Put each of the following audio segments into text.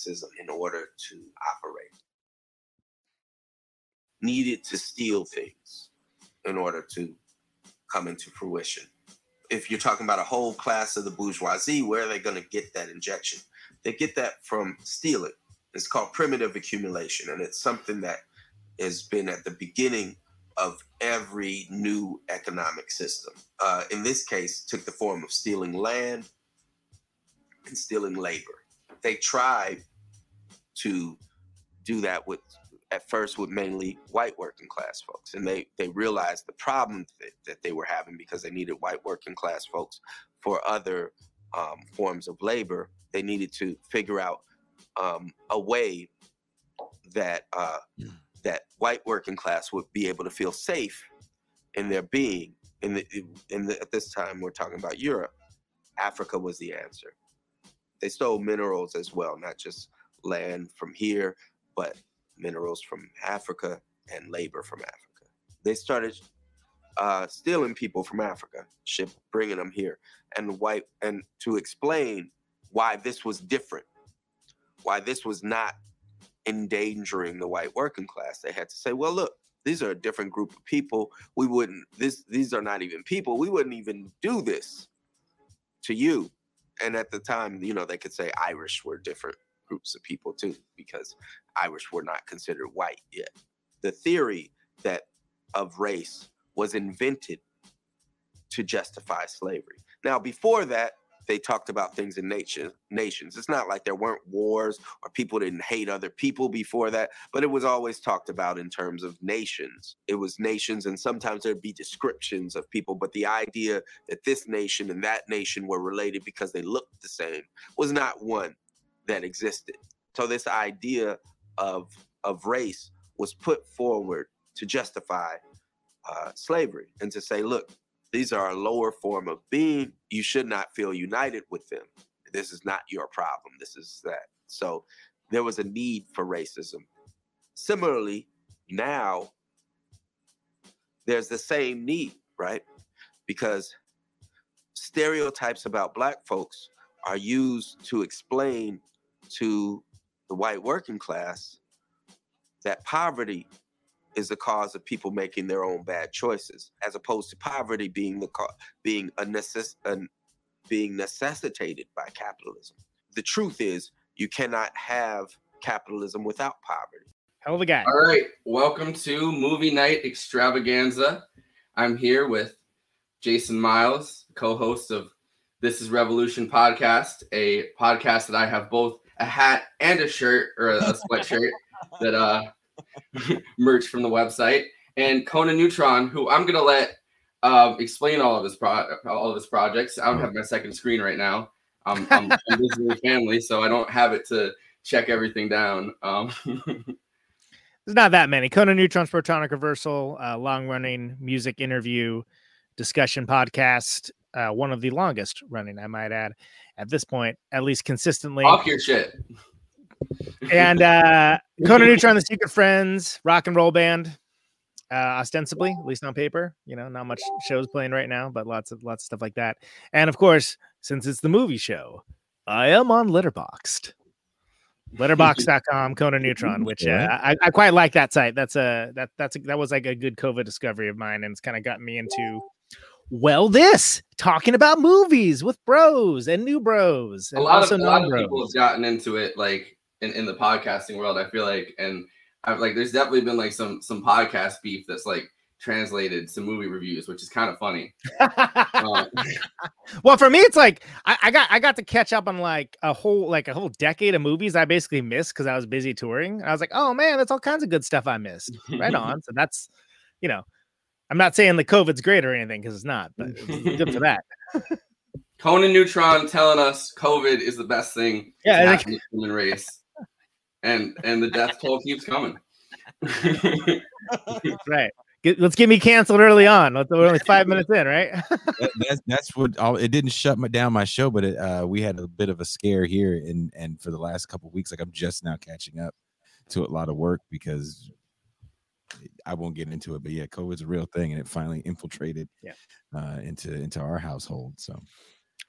racism in order to operate, needed to steal things in order to come into fruition. If you're talking about a whole class of the bourgeoisie, where are they going to get that injection? They get that from stealing. It's called primitive accumulation, and it's something that has been at the beginning of every new economic system. Uh, in this case, took the form of stealing land and stealing labor. They tried to do that with at first with mainly white working class folks and they they realized the problem that, that they were having because they needed white working class folks for other um, forms of labor they needed to figure out um, a way that uh, mm. that white working class would be able to feel safe in their being. In the in the at this time, we're talking about Europe. Africa was the answer. They stole minerals as well, not just land from here, but minerals from Africa and labor from Africa. They started uh, stealing people from Africa, ship bringing them here, and white and to explain why this was different why this was not endangering the white working class. They had to say, well, look, these are a different group of people. We wouldn't this these are not even people. We wouldn't even do this to you. And at the time, you know, they could say Irish were different groups of people too, because Irish were not considered white yet. The theory that of race was invented to justify slavery. Now, before that, they talked about things in nation, nations. It's not like there weren't wars or people didn't hate other people before that, but it was always talked about in terms of nations. It was nations, and sometimes there'd be descriptions of people, but the idea that this nation and that nation were related because they looked the same was not one that existed. So this idea of of race was put forward to justify uh, slavery and to say, look, these are a lower form of being. You should not feel united with them. This is not your problem. This is that. So there was a need for racism. Similarly, now there's the same need, right? Because stereotypes about black folks are used to explain to the white working class that poverty is the cause of people making their own bad choices, as opposed to poverty being the co- being a necess- an, being necessitated by capitalism. The truth is, you cannot have capitalism without poverty. Hell of a guy. All right, welcome to Movie Night Extravaganza. I'm here with Jason Miles, co-host of This Is Revolution podcast, a podcast that I have both a hat and a shirt or a, a sweatshirt that uh merch from the website, and Conan Neutron, who I'm gonna let um, explain all of his pro all of his projects. I don't have my second screen right now. I'm, I'm, I'm busy with family, so I don't have it to check everything down. Um, There's not that many. Conan Neutron's Protonic Reversal, uh, long running music interview discussion podcast, uh, one of the longest running, I might add, at this point, at least consistently. Off your shit and uh Conan Neutron, the Secret Friends, rock and roll band, uh, ostensibly, at least on paper. You know, not much shows playing right now, but lots of lots of stuff like that. And of course, since it's the movie show, I am on Letterboxd. Letterboxd.com, Conan Neutron, which uh, I, I quite like that site. That's a that that's a, that was like a good COVID discovery of mine, and it's kind of gotten me into well, this talking about movies with bros and new bros. And a lot of a lot of people have gotten into it, like in, in the podcasting world, I feel like, and I've like there's definitely been like some some podcast beef that's like translated to movie reviews, which is kind of funny. um, well, for me, it's like I, I, got I got to catch up on like a whole like a whole decade of movies I basically missed because I was busy touring. I was like, oh man, that's all kinds of good stuff I missed. Right on. So that's you know, I'm not saying the COVID's great or anything because it's not, but it's good for that. Conan Neutron telling us COVID is the best thing yeah, to the human race and and the death toll keeps coming. right. Get, let's get me canceled early on. We're only five minutes in, right? that, that's that's what all, it didn't shut my, down my show, but it, uh, we had a bit of a scare here, and and for the last couple weeks, like I'm just now catching up to a lot of work because I won't get into it, but yeah, COVID's a real thing, and it finally infiltrated yeah. uh, into into our household. So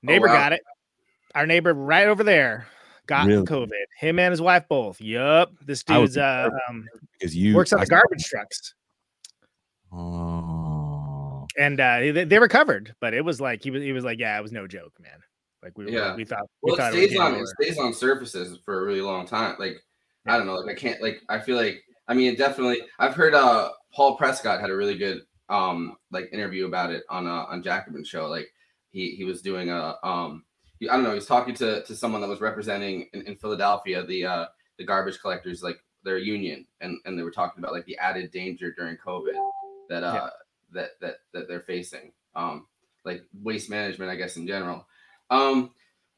neighbor oh, wow. got it. Our neighbor right over there got Really? COVID. Him and his wife both. Yup. This I would dude's uh, um, because you works on the garbage trucks, Oh, and uh, they, they recovered. But it was like he was he was like, yeah, it was no joke, man. Like we Yeah. we thought. we Well, it thought was stays on it stays on surfaces for a really long time. Like I don't know, like I can't like I feel like I mean definitely I've heard uh Paul Prescod had a really good um like interview about it on uh on Jacobin show. Like he he was doing a um he, I don't know, he was talking to to someone that was representing in, in Philadelphia the uh the garbage collectors like their union and and they were talking about like the added danger during COVID that uh Yeah. that that that they're facing. Um like waste management, I guess in general. Um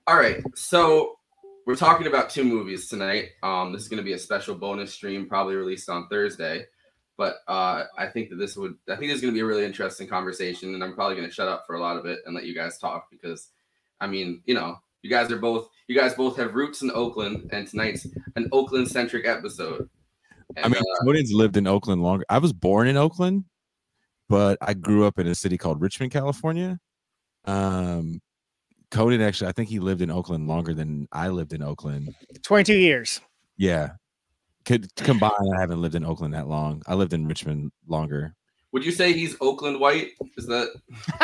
all right, so we're talking about two movies tonight. Um, this is going to be a special bonus stream, probably released on Thursday. But uh, I think that this would, I think this is going to be a really interesting conversation, and I'm probably going to shut up for a lot of it and let you guys talk because, I mean, you know, you guys are both, you guys both have roots in Oakland, and tonight's an Oakland centric episode. I And, mean, uh, Conan's lived in Oakland longer. I was born in Oakland, but I grew up in a city called Richmond, California. Um, Conan actually, I think he lived in Oakland longer than I lived in Oakland. Twenty two years. Yeah, could combine. I haven't lived in Oakland that long. I lived in Richmond longer. would you say he's Oakland white? Is that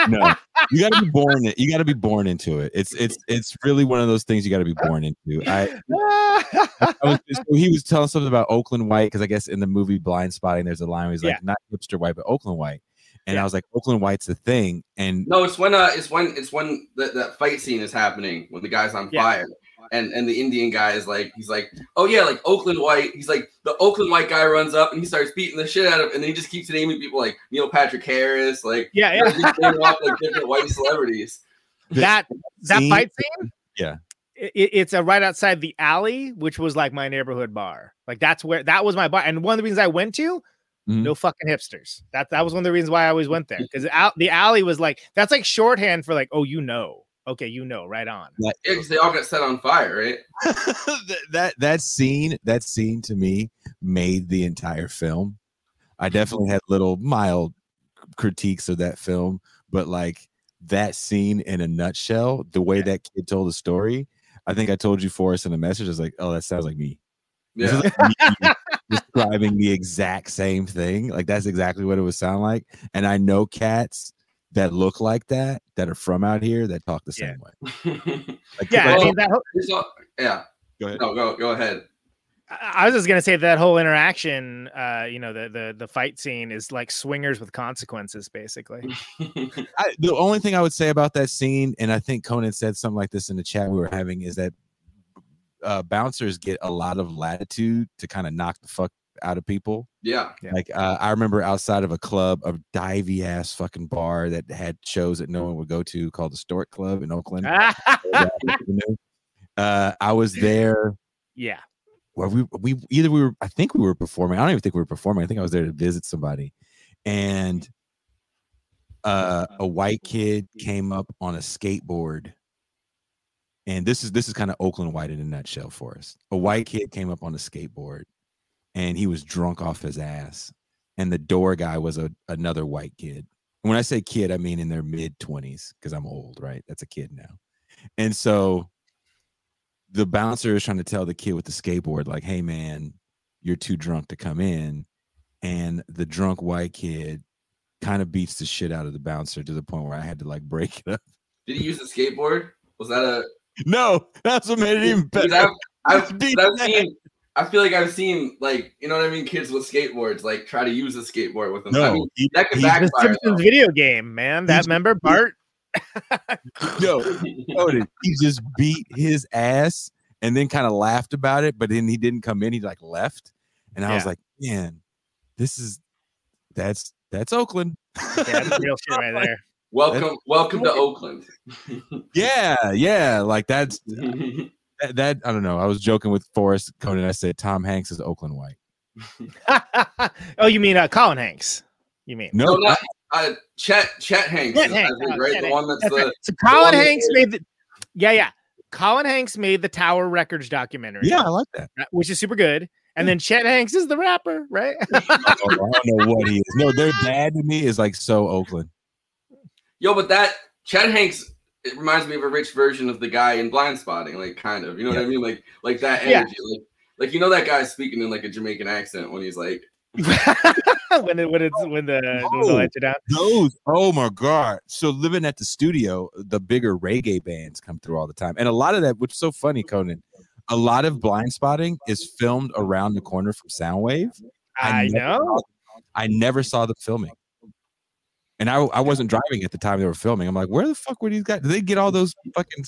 No, you got to be born. in- You got to be born into it. It's it's it's really one of those things you got to be born into. I, I was, so he was telling something about Oakland white because I guess in the movie Blind Spotting, there's a line where he's like, Yeah. not hipster white, but Oakland white. And Yeah. I was like, Oakland white's the thing. And No, it's when uh, it's when it's when that that fight scene is happening when the guy's on Yeah. fire, and and the Indian guy is like, he's like, oh yeah, like Oakland White. He's like the Oakland White guy runs up and he starts beating the shit out of, him and then he just keeps naming people like Neil Patrick Harris, like yeah, yeah. yeah. he's off like different white celebrities. that that scene- fight scene. Yeah. It, it's a right outside the alley, which was like my neighborhood bar. Like that's where that was my bar, and one of the reasons I went to Mhm. no fucking hipsters. That that was one of the reasons why I always went there because out the alley was like that's like shorthand for like oh you know okay you know right on Yeah, because they all got set on fire, right? that, that that scene, that scene to me made the entire film. I definitely had little mild critiques of that film, but like that scene in a nutshell, the way that kid told the story, I think I told you for us in a message. I was like, oh, that sounds like me. Yeah, like me describing the exact same thing. Like that's exactly what it would sound like. And I know cats that look like that that are from out here that talk the Yeah. same way. Like, yeah I mean that whole, It's all- yeah. Go ahead. No, go go ahead. I I was just gonna say that whole interaction uh you know the the the fight scene is like swingers with consequences basically I, the only thing I would say about that scene, and I think Conan said something like this in the chat we were having, is that uh, bouncers get a lot of latitude to kind of knock the fuck out of people. Yeah, Yeah. Like uh, I remember outside of a club, a divey ass fucking bar that had shows that no one would go to called the Stork Club in Oakland. uh, I was there yeah where we we either we were I think we were performing. I don't even think we were performing. I think I was there to visit somebody, and uh, a white kid came up on a skateboard. And this is this is kind of Oakland white in a nutshell for us. A white kid came up on a skateboard, and he was drunk off his ass. And the door guy was a another white kid. And when I say kid, I mean in their mid twenties because I'm old, right? That's a kid now. And so the bouncer is trying to tell the kid with the skateboard, like, hey man, you're too drunk to come in. And the drunk white kid kind of beats the shit out of the bouncer to the point where I had to like break it up. did he use the skateboard? Was that a? No, that's what made it even better. I've, I've, I've seen. I feel like I've seen like you know what I mean. Kids with skateboards like try to use a skateboard with them. I No, mean, he- that could he- the. Simpsons though. video game man that He's- member Bart no, Cody, he just beat his ass and then kind of laughed about it, but then he didn't come in. He like left, and I was like, man, this is that's that's Oakland. yeah that's real shit right there welcome, welcome to Oakland. yeah, yeah, like that's that, that. I don't know. I was joking with Forrest Conan. I said Tom Hanks is Oakland white. oh you mean uh Colin Hanks you mean No, no, not uh, Chet Chet Hanks, Chet Hanks, I think, oh, right? Chet the one that's That's the right. So Colin one Hanks made the yeah yeah Colin Hanks made the Tower Records documentary yeah, I like that. which is super good and then Chet Hanks is the rapper right Oh, I don't know what he is. No, their dad to me is like so Oakland. Yo, but that Chad Hanks it reminds me of a rich version of the guy in Blind Spotting, like kind of, you know what I mean? Like like that Yeah. energy, like like you know that guy speaking in like a Jamaican accent when he's like, when it, when it's when the, when Oh. the lights are down. Those, oh my god! So living at the studio, the bigger reggae bands come through all the time, and a lot of that, which is so funny, Conan. A lot of blind spotting is filmed around the corner from Soundwave. I never know. saw- I never saw them filming, and I I wasn't driving at the time they were filming. I'm like, where the fuck were these guys? Did they get all those fucking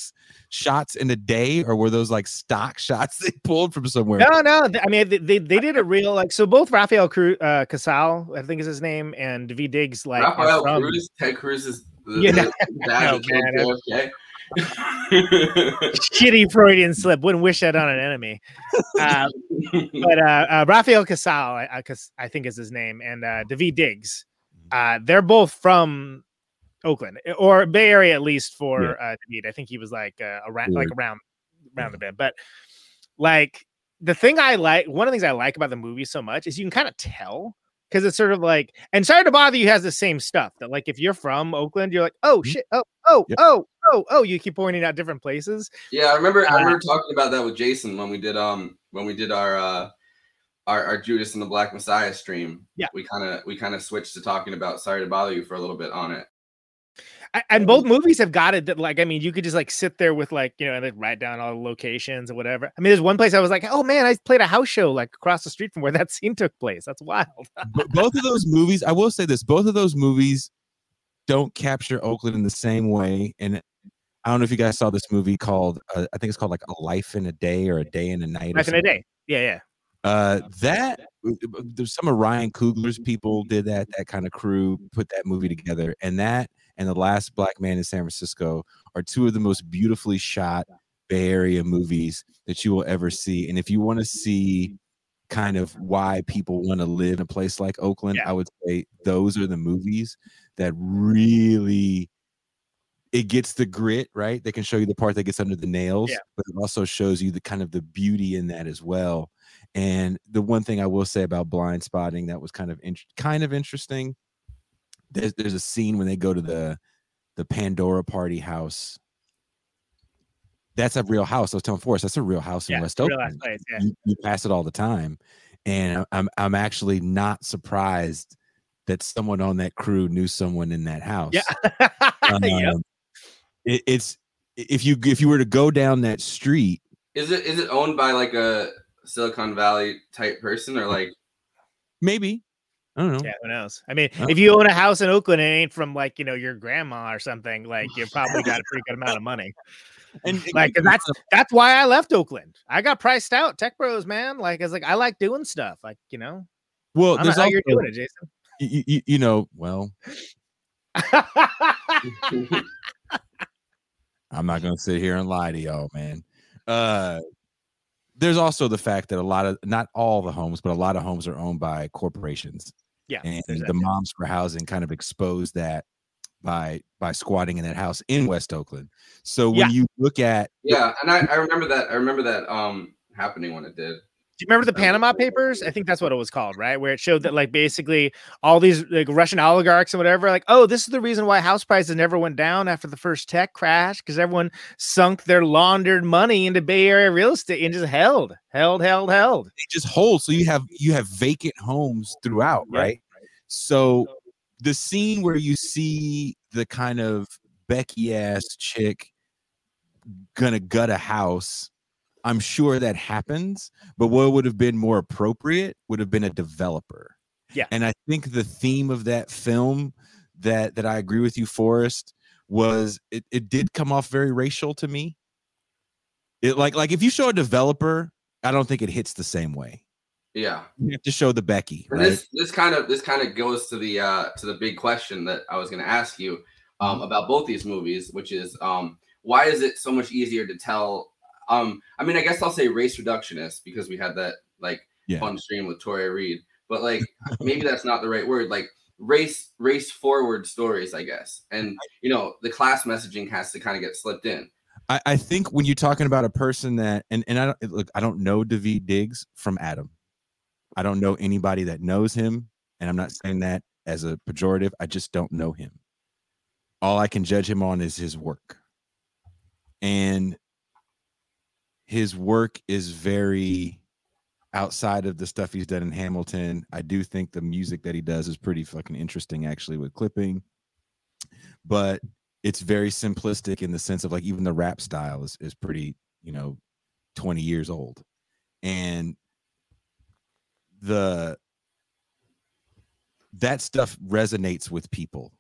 shots in a day, or were those like stock shots they pulled from somewhere? No, no. I mean, they, they, they did a real like so. Both Rafael Cru- uh, Casal, I think is his name, and Daveed Diggs, like are Raphael from- Cruz, Ted Cruz is the, Yeah, the dad no, that killed man, JFK. shitty Freudian slip. Wouldn't wish that on an enemy. Uh, but uh, uh, Rafael Casal, I, I, 'cause I think is his name, and uh, Daveed Diggs. Uh, they're both from Oakland or Bay Area, at least for uh, Daveed. I think he was like uh, around, like around, around a bit. But like the thing I like, one of the things I like about the movie so much is you can kind of tell because it's sort of like, and sorry to bother you has the same stuff that like if you're from Oakland, you're like, oh shit, oh oh Yep. oh oh oh, you keep pointing out different places. Yeah, I remember. I Uh, remember talking about that with Jason when we did um when we did our uh our, our Judas and the Black Messiah stream. Yeah. we kind of we kind of switched to talking about Sorry to Bother You for a little bit on it. And both movies have got it that like I mean you could just like sit there with like you know and like write down all the locations or whatever. I mean there's one place I was like oh man I played a house show like across the street from where that scene took place. That's wild. But both of those movies, I will say this: both of those movies don't capture Oakland in the same way. And I don't know if you guys saw this movie called, uh, I think it's called like A Life in a Day or A Day in a Night. or in a day. Yeah yeah. Uh, that uh, uh, there's some of Ryan Coogler's people did that. That kind of crew put that movie together, and that and the Last Black Man in San Francisco are two of the most beautifully shot Bay Area movies that you will ever see. And if you want to see kind of why people want to live in a place like Oakland, Yeah. I would say those are the movies that really it gets the grit right they can show you the part that gets under the nails Yeah. but it also shows you the kind of the beauty in that as well and the one thing i will say about blind spotting that was kind of in, kind of interesting there's there's a scene when they go to the the pandora party house that's a real house i was telling forrest that's a real house in Yeah. west Real oakland ass place, yeah. you, you pass it all the time and I- i'm i'm actually not surprised that someone on that crew knew someone in that house Yeah. Yep. um, it, it's if you if you were to go down that street Is it is it owned by like a Silicon Valley type person or like maybe i don't know Yeah, who knows? I mean, Huh? if you own a house in Oakland and it ain't from like you know your grandma or something, like you probably got a pretty good amount of money. and Like 'cause that's that's why I left Oakland. I got priced out. Tech Bros, man. Like it's like I like doing stuff. Like you know, well I don't there's how also, you're doing it, Jason. you, you, you know well i'm not gonna sit here and lie to y'all man uh there's also the fact that a lot of not all the homes but a lot of homes are owned by corporations yeah, and there's that the moms for housing kind of exposed that by by squatting in that house in west oakland so when Yeah. you look at yeah, and I, I remember that I remember that um happening when it did. You remember the Panama Papers? I think that's what it was called, right? Where it showed that like basically all these like Russian oligarchs and whatever, like, oh, this is the reason why house prices never went down after the first tech crash because everyone sunk their laundered money into Bay Area real estate and just held, held, held, held. they just hold so you have you have vacant homes throughout Yeah. right so the scene where you see the kind of becky ass chick gonna gut a house i'm sure that happens but what would have been more appropriate would have been a developer Yeah. and i think the theme of that film that that i agree with you forrest was it, it did come off very racial to me it like like if you show a developer i don't think it hits the same way Yeah. you have to show the Becky, right? This this kind of this kind of goes to the uh to the big question that I was going to ask you Mm-hmm. um about both these movies, which is um why is it so much easier to tell um I mean I guess I'll say race reductionist because we had that like Yeah. fun stream with Touré Reed, but like maybe that's not the right word like race race forward stories I guess. And you know, the class messaging has to kind of get slipped in. I, I think when you're talking about a person that, and and I don't look, I don't know Daveed Diggs from Adam. I don't know anybody that knows him, and I'm not saying that as a pejorative. I just don't know him. All I can judge him on is his work. and his work is very mm-hmm. outside of the stuff he's done in Hamilton. I do think the music that he does is pretty fucking interesting, actually, with clipping. But it's very simplistic in the sense of like even the rap style is is pretty, you know, 20 years old. And the that stuff resonates with people.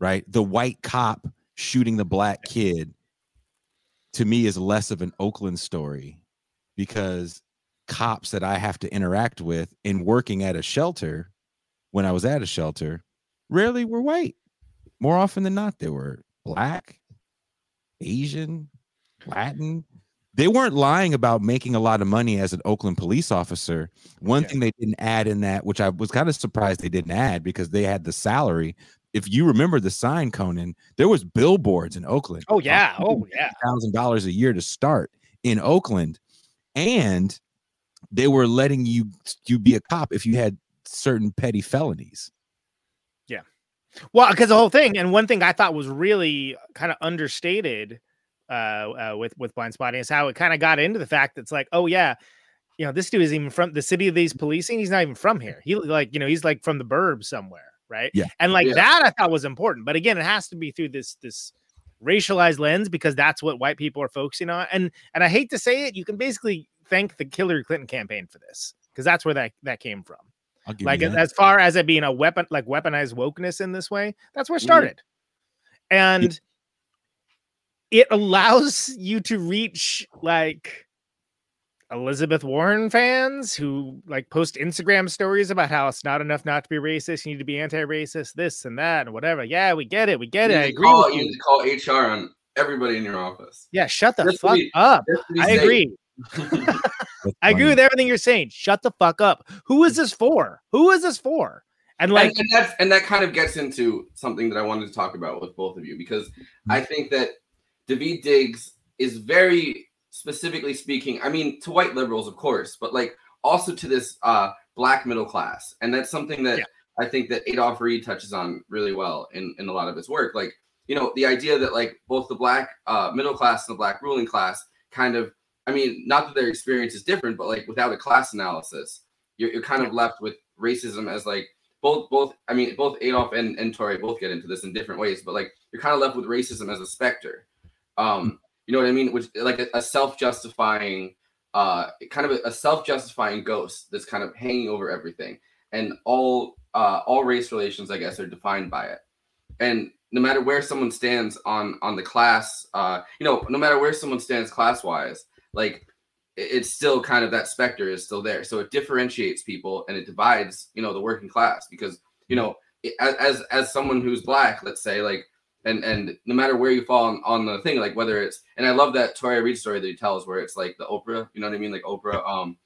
Right? The white cop shooting the black kid to me is less of an Oakland story because cops that I have to interact with in working at a shelter when I was at a shelter rarely were white. More often than not, they were black, Asian, Latin. They weren't lying about making a lot of money as an Oakland police officer. One yeah. thing they didn't add in that, which I was kind of surprised they didn't add because they had the salary. If you remember the sign, Conan, there was billboards in Oakland. Oh yeah, oh yeah, thousand dollars a year to start in Oakland, and they were letting you you be a cop if you had certain petty felonies. Yeah. Well, because the whole thing, and one thing I thought was really kind of understated uh, uh, with with Blindspotting is how it kind of got into the fact that it's like, oh yeah, you know, this dude is even from the city of these policing. He's not even from here. He like, you know, he's like from the burbs somewhere, right? Yeah. And like yeah. that, I thought was important. But again, it has to be through this this racialized lens because that's what white people are focusing on. And and I hate to say it, you can basically thank the Hillary Clinton campaign for this because that's where that that came from. Like as far as it being a weapon, like weaponized wokeness in this way, that's where it mm-hmm. started. And yeah. it allows you to reach like Elizabeth Warren fans who like post Instagram stories about how it's not enough not to be racist, you need to be anti-racist, this and that and whatever. Yeah, we get it, we get it. I agree call, with you. You need to call HR on everybody in your office. Yeah, shut the just fuck be, up. I agree. I agree with everything you're saying. Shut the fuck up. Who is this for? Who is this for? And like, and, and that's and that kind of gets into something that I wanted to talk about with both of you because mm-hmm. I think that Daveed Diggs is very specifically speaking. I mean, to white liberals, of course, but like also to this uh, black middle class, and that's something that yeah. I think that Adolph Reed touches on really well in in a lot of his work. Like, you know, the idea that like both the black uh, middle class and the black ruling class kind of I mean, not that their experience is different, but like without a class analysis, you're, you're kind of left with racism as like both both I mean both Adolph and, and Touré both get into this in different ways, but like you're kind of left with racism as a specter. Um, you know what I mean? Which like a, a self-justifying uh kind of a, a, self-justifying ghost that's kind of hanging over everything. And all uh all race relations, I guess, are defined by it. And no matter where someone stands on on the class, uh, you know, no matter where someone stands class wise, like it's still kind of that specter is still there. So it differentiates people and it divides, you know, the working class because, you know, as as someone who's black, let's say, like, and and no matter where you fall on, on the thing, like whether it's, and I love that Touré Reed story that he tells where it's like the Oprah, you know what I mean, like Oprah, um,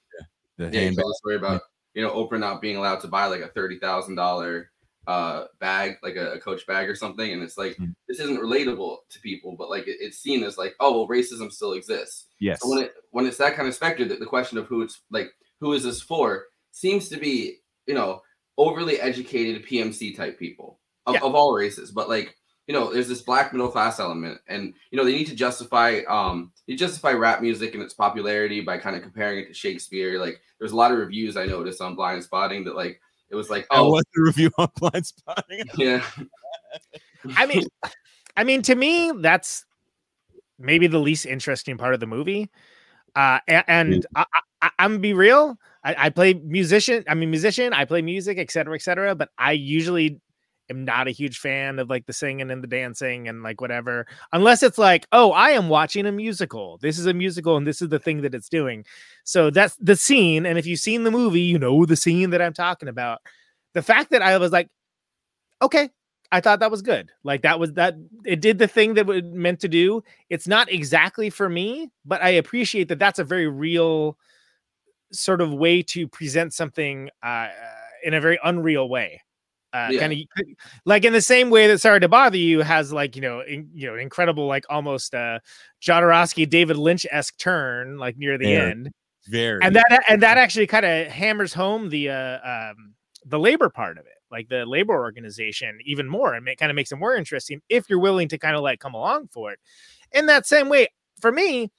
yeah, the yeah, story about you know Oprah not being allowed to buy like a thirty thousand dollar uh bag like a, a, coach bag or something and it's like mm. this isn't relatable to people but like it, it's seen as like oh well racism still exists. Yes. So when it when it's that kind of specter that the question of who it's like who is this for seems to be you know overly educated pmc type people of, yeah. of all races but like you know there's this black middle class element and you know they need to justify um you justify rap music and its popularity by kind of comparing it to shakespeare like there's a lot of reviews i noticed on Blindspotting that like it was like, oh, what's the review on Blindspotting? Yeah. I mean, I mean, to me, that's maybe the least interesting part of the movie. Uh, and, and I, I, am gonna be real. I, I, play musician. I'm a musician. I play music, etc., etc. but I usually am not a huge fan of like the singing and the dancing and like whatever, unless it's like, oh, I am watching a musical. This is a musical and this is the thing that it's doing. So that's the scene. And if you've seen the movie, you know the scene that I'm talking about. The fact that I was like, okay, I thought that was good. Like that was that it did the thing that it meant to do. It's not exactly for me, but I appreciate that that's a very real sort of way to present something uh, in a very unreal way uh, yeah. kind of like in the same way that Sorry to Bother You has like you know in, you know incredible like almost uh Jodorowsky David Lynch esque turn like near the very, end, very and that and that actually kind of hammers home the uh um the labor part of it, like the labor organization even more, and it kind of makes it more interesting if you're willing to kind of like come along for it. in that same way, for me,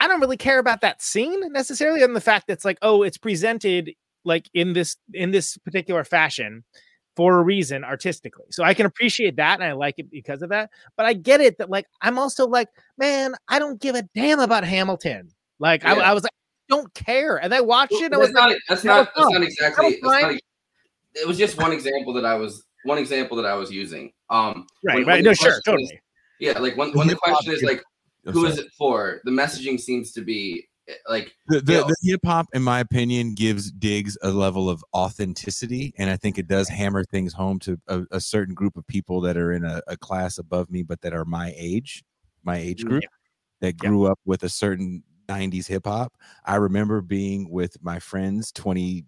I don't really care about that scene necessarily, and the fact that it's like, oh, it's presented like in this in this particular fashion for a reason artistically. So I can appreciate that and I like it because of that. But I get it that like I'm also like, man, I don't give a damn about Hamilton. Like yeah. I, I, was like, don't care. And I watched it. Well, that's, not, like, that's, not, that's not exactly that's not, it was just one example that I was one example that I was using. Um right, when, right. When no, sure, totally. Is, yeah, like when, when the question is like who is it for? The messaging seems to be like the, the, the hip hop, in my opinion, gives Diggs a level of authenticity, and I think it does hammer things home to a, a certain group of people that are in a, a, class above me, but that are my age, my age mm, group, yeah. that grew yeah. up with a certain '90s hip hop. I remember being with my friends 20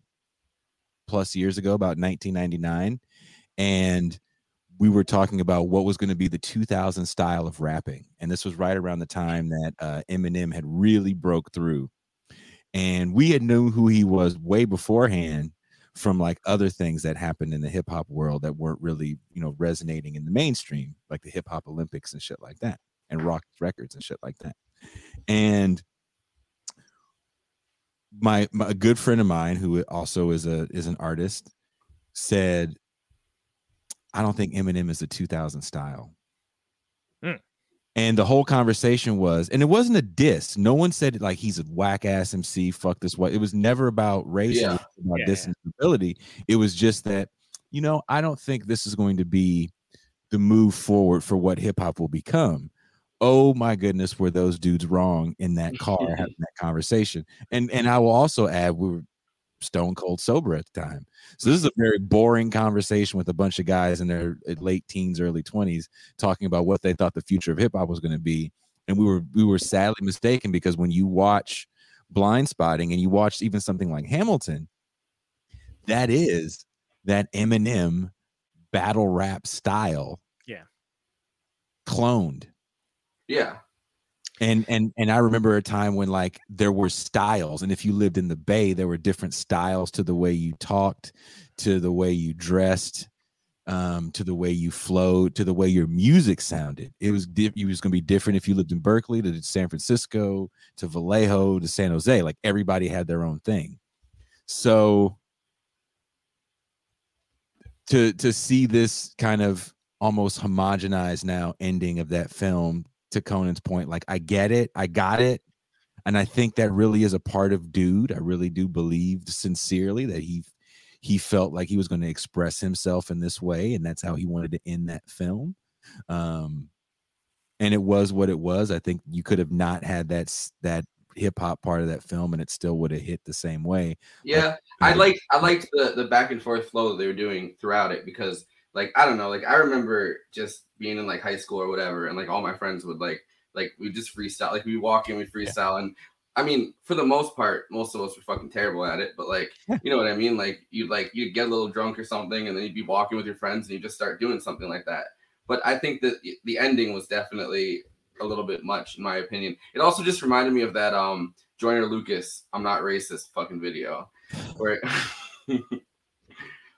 plus years ago, about 1999, and we were talking about what was going to be the 2000 style of rapping and this was right around the time that uh, eminem had really broke through. And we had known who he was way beforehand from like other things that happened in the hip hop world that weren't really you know resonating in the mainstream like the hip hop olympics and shit like that and rock records and shit like that. And my, my a good friend of mine who also is a is an artist said I don't think Eminem is a 2000 style. Mm. And the whole conversation was, and it wasn't a diss. No one said like he's a whack ass MC. Fuck this. What it was never about race. Yeah. about yeah, this yeah. ability. It was just that, you know, I don't think this is going to be the move forward for what hip hop will become. Oh my goodness, were those dudes wrong in that car having that conversation? And and I will also add, we were stone cold sober at the time. So this is mm-hmm. a very boring conversation with a bunch of guys in their eh, late teens, early 20s talking about what they thought the future of hip hop was going to be. And we were we were sadly mistaken because when you watch blind spotting and you watch even something like Hamilton, that is that Eminem battle rap style. Yeah. Cloned. Yeah and and and i remember a time when like there were styles and if you lived in the bay there were different styles to the way you talked to the way you dressed um, to the way you flowed to the way your music sounded. It was di- it was going to be different if you lived in berkeley to san francisco to vallejo to san jose like everybody had their own thing. So to to see this kind of almost homogenized now ending of that film to Conan's point, like I get it, I got it. And I think that really is a part of dude. I really do believe sincerely that he he felt like he was going to express himself in this way, and that's how he wanted to end that film. Um, and it was what it was. I think you could have not had that that hip hop part of that film, and it still would have hit the same way. Yeah, I like I liked the the back and forth flow that they were doing throughout it because like I don't know, like I remember just being in like high school or whatever, and like all my friends would like like we just freestyle, like we walk in, we freestyle, yeah. and I mean, for the most part, most of us were fucking terrible at it, but like, you know what I mean? Like, you'd like you'd get a little drunk or something, and then you'd be walking with your friends, and you just start doing something like that. But I think that the ending was definitely a little bit much, in my opinion. It also just reminded me of that um Joyner Lucas, I'm not racist fucking video, where.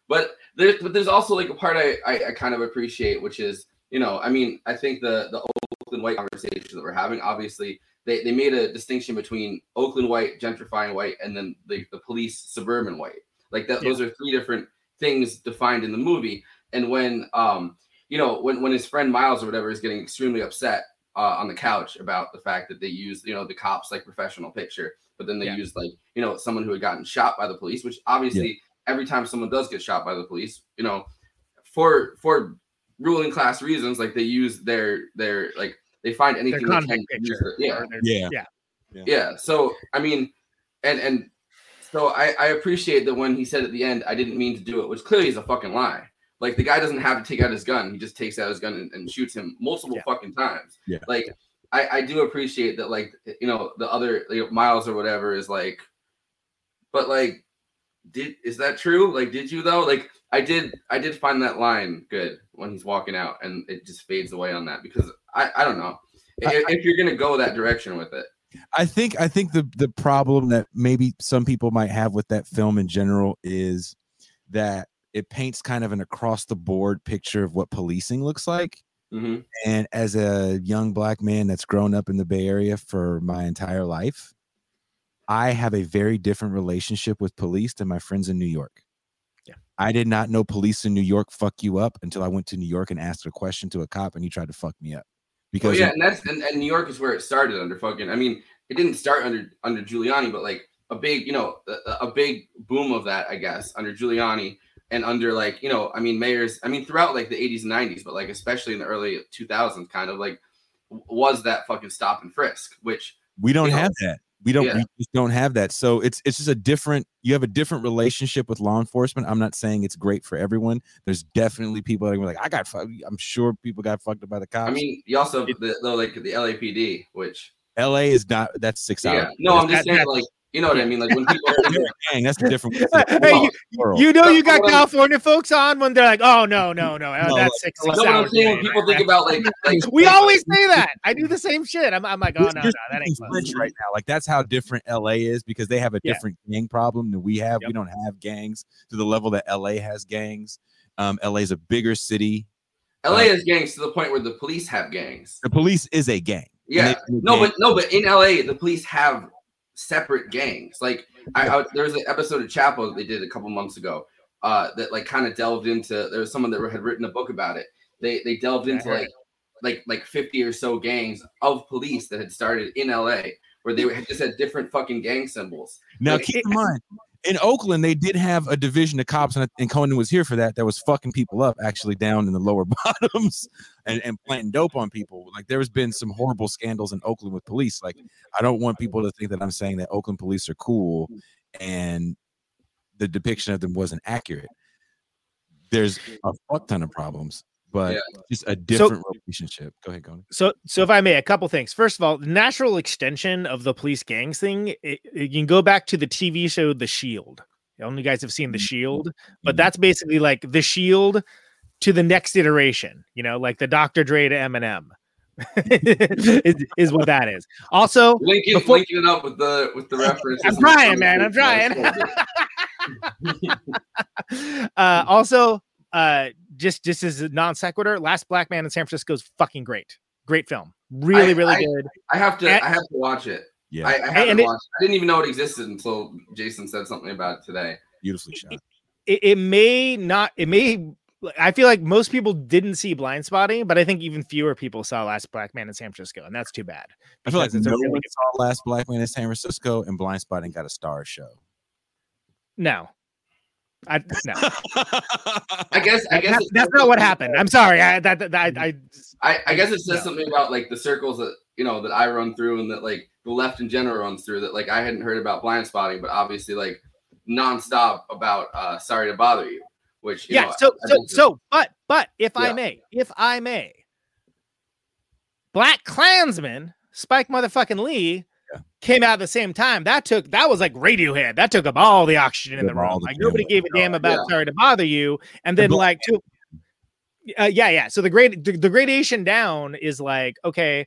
but there's but there's also like a part I, I, I kind of appreciate, which is you know I mean I think the the Oakland white conversation that we're having obviously they, they made a distinction between Oakland white gentrifying white and then the, the police suburban white like that yeah. those are three different things defined in the movie and when um you know when when his friend Miles or whatever is getting extremely upset uh, on the couch about the fact that they use you know the cops like professional picture but then they yeah. used like you know someone who had gotten shot by the police which obviously every time someone does get shot by the police, you know, for for ruling class reasons, like they use their their like they find anything they can use yeah. yeah. yeah. Yeah. Yeah. So I mean, and and so I, I appreciate that when he said at the end, I didn't mean to do it, which clearly is a fucking lie. Like the guy doesn't have to take out his gun; he just takes out his gun and, and shoots him multiple yeah. fucking times. Yeah. Like I, I do appreciate that. Like you know, the other like, Miles or whatever is like, but like did is that true? Like, did you though? Like, I did. I did find that line good when he's walking out, and it just fades away on that because I I don't know if, if you're gonna go that direction with it. I think I think the the problem that maybe some people might have with that film in general is that it paints kind of an across the board picture of what policing looks like. hmm And as a young black man that's grown up in the Bay Area for my entire life, I have a very different relationship with police than my friends in New York. Yeah. I did not know police in New York fuck you up until I went to New York and asked a question to a cop and he tried to fuck me up. Well, Because yeah, and that's and, and New York is where it started under fucking. I mean, it didn't start under under Giuliani, but like a big, you know, a, a big boom of that, I guess, under Giuliani and under like, you know, I mean, mayors. I mean, throughout like the 80s and 90s, but like especially in the early 2000s, kind of like was that fucking stop and frisk, which we don't you know, have that. We don't yeah. we just don't have that. So it's it's just a different you have a different relationship with law enforcement. I'm not saying it's great for everyone. There's definitely people that are like, I got fucked. I'm sure people got fucked up by the cops. I mean, you also have the, the like the LAPD, which LA is not that's six yeah, hours. no, I'm just That- saying like you know what I mean, like when people are Gang, that's a different hey, you, you know you got California folks on when they're like, oh no, no, no, uh, No, that's six, no, six what I'm hours saying when people right, think right. about like like We always say that. I do the same shit. I'm, I'm like, oh no, no, that ain't speaking close. French right now. Like that's how different LA is because they have a Yeah. different gang problem than we have. Yep. We don't have gangs to the level that LA has gangs. Um, LA is a bigger city. LA has gangs to the point where the police have gangs. The police is a gang. Yeah, they- they no, gang- but no, but in LA, the police have separate gangs. Like I, I there was an episode of Chapo that they did a couple months ago. Uh, that like kind of delved into. There was someone that had written a book about it. They they delved into like like like fifty or so gangs of police that had started in LA, where they had just had different fucking gang symbols. Now Like, keep in mind, in Oakland, they did have a division of cops, and, and Conan was here for that. That was fucking people up, actually down in the lower bottoms, and, and planting dope on people. Like there has been some horrible scandals in Oakland with police. Like I don't want people to think that I'm saying that Oakland police are cool, and the depiction of them wasn't accurate. There's a fuck ton of problems, but Yeah. just a different relationship. Go ahead, Conan. So, so if I may, a couple things. First of all, the natural extension of the police gangs thing, it, it- you can go back to the TV show The Shield. I don't know if you guys have seen The Shield, but Mhm. that's basically like The Shield to the next iteration. You know, like the Dr. Dre to Eminem. is, is what that is. Also, Linking Before- linking it up with the with the reference. I'm trying, man, I'm trying. uh, also, uh, just just as a non sequitur, Last Black Man in San Francisco is fucking great. Great film, really, I- really I- good. I have to And- I have to watch it. Yeah, I, I haven't and it- watched. I didn't even know it existed until Jason said something about it today. beautifully shot. it, it may not it may i feel like most people didn't see blind spotting but i think even fewer people saw last black man in san francisco and that's too bad I feel like it's a no really one saw Last Black Man in San Francisco, and Blind Spotting got a star show. no i no I guess I guess that's, that's not what happened i'm sorry i that, that I, I I, I guess it says No. something about like the circles that you know that I run through and that like the left in general runs through that like I hadn't heard about blind spotting, but obviously like nonstop about uh sorry to bother you, which you yeah know, so I so so but but if i may if i may black klansman spike motherfucking lee Yeah. Came out at the same time that took that was like radiohead. That took up all the oxygen in the room like nobody gave a damn about Yeah. sorry to bother you. And then Black like two uh, yeah yeah. So the grade the, the gradation down is like okay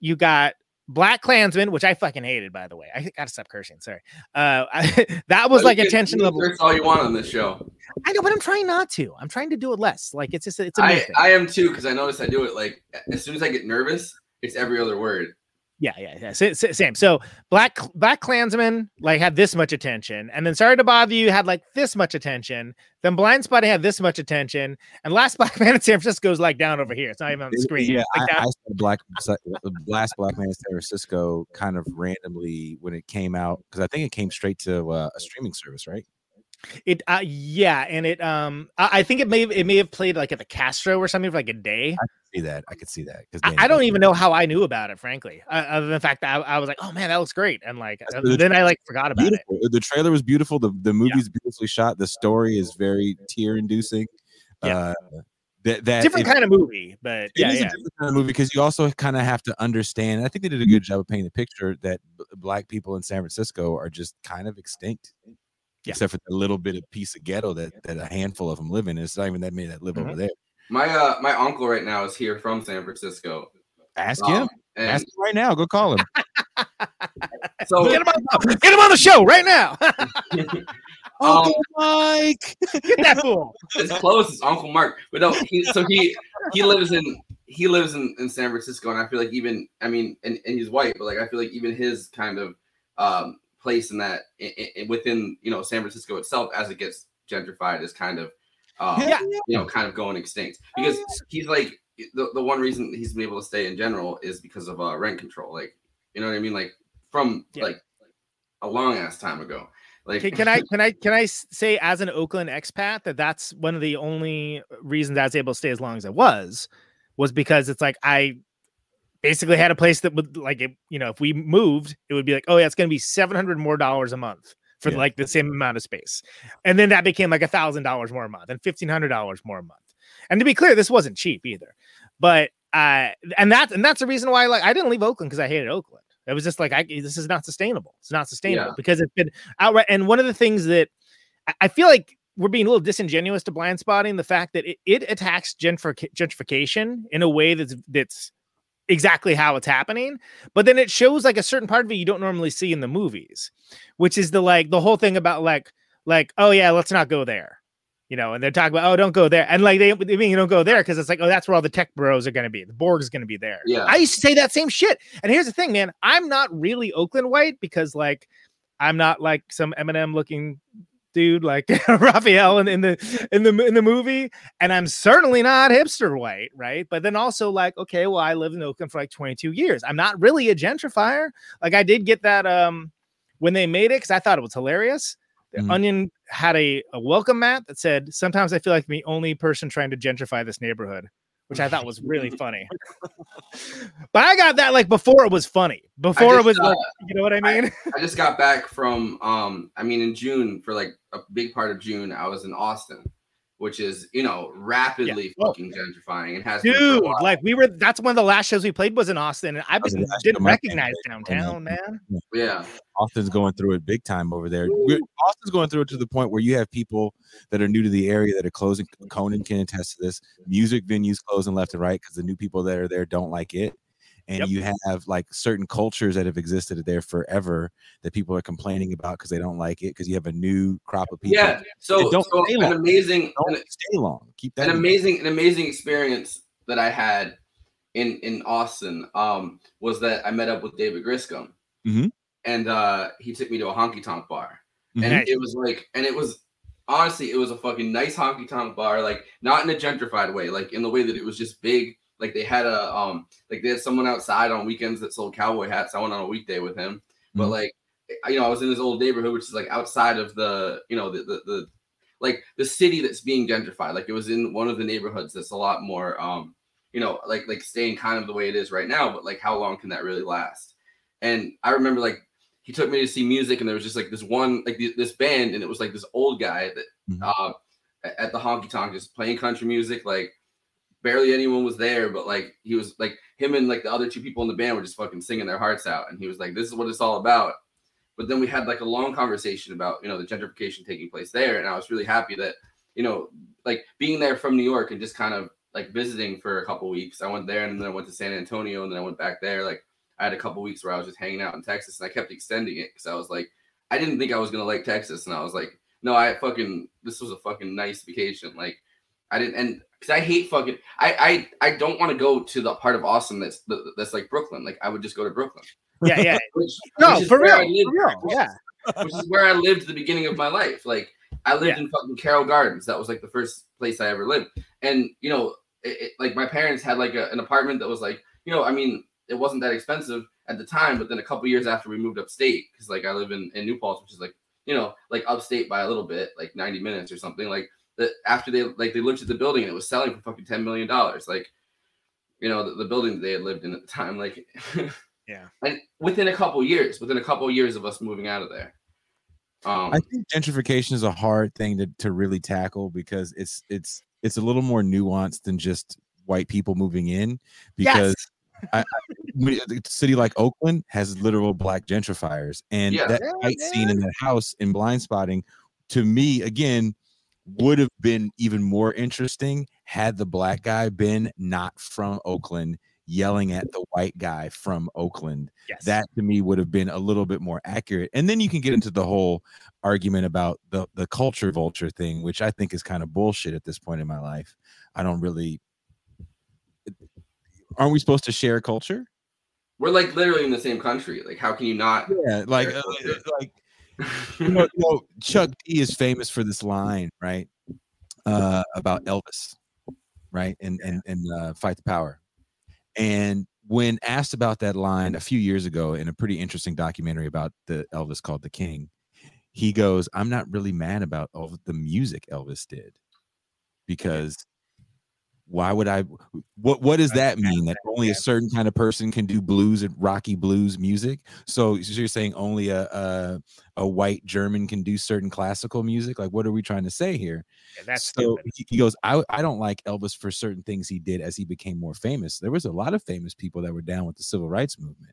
you got black klansman which i fucking hated by the way. I gotta stop cursing sorry. Uh I, that was But like you can- attention level curse all you want on this show. i know but i'm trying not to. I'm trying to do it less. Like it's just it's I. I am too because I notice I do it like as soon as I get nervous, it's every other word. Yeah, yeah, yeah. sa- sa- Same. So Black Black Klansman like had this much attention, and then Sorry to Bother You had like this much attention. Then Blind Spotting had this much attention, and Last Black Man in San Francisco is like down over here. It's not even on the screen. Yeah, Like I. I saw Black Last Black Man in San Francisco kind of randomly when it came out because I think it came straight to uh, a streaming service, right? It uh, yeah, and it um I, I think it may have, it may have played like at the Castro or something for like a day. I could see that? I could see that because I, I don't even know how I knew about it, frankly. Uh, other than the fact that I, I was like, oh man, that looks great, and like uh, the then I like forgot about it. The trailer was beautiful. The the movie's beautifully shot. The story is very tear inducing. Yeah. Uh, that that Different if- kind of movie, but It yeah, is yeah. a different kind of movie because you also kind of have to understand. I think they did a good job of painting the picture that b- black people in San Francisco are just kind of extinct, Yeah. except for the little bit of piece of ghetto that that a handful of them live in. It's not even that many that live Mhm. over there. My uh my uncle right now is here from San Francisco. Ask Um, him. and Ask him right now. Go call him. so Get him, on, get him on the show right now. Um, Mike. get that fool. it's close. It's Uncle Mark, but no. He, so he he lives in he lives in, in San Francisco, and I feel like even I mean, and, and he's white, but like I feel like even his kind of um, place in that in, in, within you know San Francisco itself, as it gets gentrified, is kind of um, Yeah. you know kind of going extinct because he's like the, the one reason he's been able to stay in general is because of uh, rent control. Like you know what I mean? Like from Yeah. like a long ass time ago. Like Can, can I can I can i say as an Oakland expat that that's one of the only reasons I was able to stay as long as I was was because it's like I basically had a place that would like it, you know if we moved it would be like oh yeah it's going to be 700 more dollars a month for Yeah. like the same amount of space. And then that became like a thousand dollars more a month and fifteen hundred dollars more a month. And to be clear this wasn't cheap either. But uh and that's and that's the reason why like I didn't leave Oakland because I hated Oakland. It was just like I this is not sustainable. It's not sustainable Yeah. because it's been outright and one of the things that I- I feel like we're being a little disingenuous to blind spotting the fact that it, it attacks gentrific- gentrification in a way that's that's exactly how it's happening but then it shows like a certain part of it you don't normally see in the movies which is the like the whole thing about like like oh yeah let's not go there you know and they're talking about oh don't go there and like they, they mean you don't go there because it's like oh that's where all the tech bros are going to be the borg is going to be there Yeah. i used to say that same shit and here's the thing man i'm not really oakland white because like i'm not like some eminem looking dude like Rafael in, in the in the in the movie, and I'm certainly not hipster white, right? But then also like, okay, well, I lived in Oakland for like 22 years. I'm not really a gentrifier. Like I did get that um when they made it because I thought it was hilarious. The Mhm. Onion had a, a welcome mat that said, "Sometimes I feel like the only person trying to gentrify this neighborhood," which I thought was really funny. but I got that like before it was funny. Before it was uh, like, you know what I mean? I just got back from um I mean in June for like a big part of June I was in Austin, which is you know rapidly Oh. fucking gentrifying and has been for a Dude, while. like we were that's one of the last shows we played was in Austin, and I was the didn't, didn't recognize downtown, man. yeah Austin's going through it big time over there. We're- Austin's going through it to the point where you have people that are new to the area that are closing. Conan can attest to this. Music venues closing left and right because the new people that are there don't like it. And Yep. you have like certain cultures that have existed there forever that people are complaining about because they don't like it because you have a new crop of people. yeah so, don't so stay an long. amazing Don't an, stay long. Keep that an in- amazing an amazing experience that I had in in Austin um was that I met up with David Griscom Mhm. and uh he took me to a honky tonk bar and it was like and it was honestly it was a fucking nice honky tonk bar like not in a gentrified way like in the way that it was just big like they had a um like they had someone outside on weekends that sold cowboy hats i went on a weekday with him but Mhm. like you know i was in this old neighborhood which is like outside of the you know the, the the like the city that's being gentrified like it was in one of the neighborhoods that's a lot more um you know like like staying kind of the way it is right now but like how long can that really last and i remember like he took me to see music and there was just like this one like th- this band and it was like this old guy that Mhm. uh at the honky tonk just playing country music like barely anyone was there but like he was like him and like the other two people in the band were just fucking singing their hearts out and he was like this is what it's all about. But then we had like a long conversation about you know the gentrification taking place there and i was really happy that you know like being there from new york and just kind of like visiting for a couple weeks i went there and then i went to san antonio and then i went back there like i had a couple weeks where i was just hanging out in texas and i kept extending it because i was like i didn't think i was gonna like texas and i was like no i fucking this was a fucking nice vacation like i didn't and because i hate fucking i i, I don't want to go to the part of austin that's that's like brooklyn like i would just go to brooklyn Yeah, yeah. which, No, which is for real, lived- for real. which is- Yeah, which is where I lived the beginning of my life. Like I lived in fucking Carroll Gardens. That was like the first place I ever lived. And you know, it, it- like my parents had like a, an apartment that was like, you know, I mean, it wasn't that expensive at the time, but then a couple years after we moved upstate, because like I live in in New Paltz, which is like, you know, like upstate by a little bit, like 90 minutes or something. Like that after they like they looked at the building and it was selling for fucking 10 million dollars. Like, you know, the, the building that they had lived in at the time, like Yeah. And within a couple years, within a couple years of us moving out of there. Um I think gentrification is a hard thing to, to really tackle because it's it's it's a little more nuanced than just white people moving in because we- a city like Oakland has literal black gentrifiers, and Yeah. that Yeah, fight scene in that house in Blind Spotting, to me, again, would have been even more interesting had the black guy been not from Oakland, yelling at the white guy from Oakland. yes. That to me would have been a little bit more accurate, and then you can get into the whole argument about the the culture vulture thing, which I think is kind of bullshit at this point in my life. I don't really aren't we supposed to share culture? We're like literally in the same country. Like, how can you not? Yeah, like uh, like you know, you know, Chuck D is famous for this line, right? Uh, about Elvis, right? And and and uh, fight the power. And when asked about that line a few years ago in a pretty interesting documentary about the Elvis called The King, he goes, "I'm not really mad about all the music Elvis did, because why would I? What what does that mean? That only a certain kind of person can do blues and rocky blues music? So, so you're saying only a, a a white German can do certain classical music? Like, what are we trying to say here? Yeah, that's so he, he goes, I, I don't like Elvis for certain things he did as he became more famous. There was a lot of famous people that were down with the civil rights movement.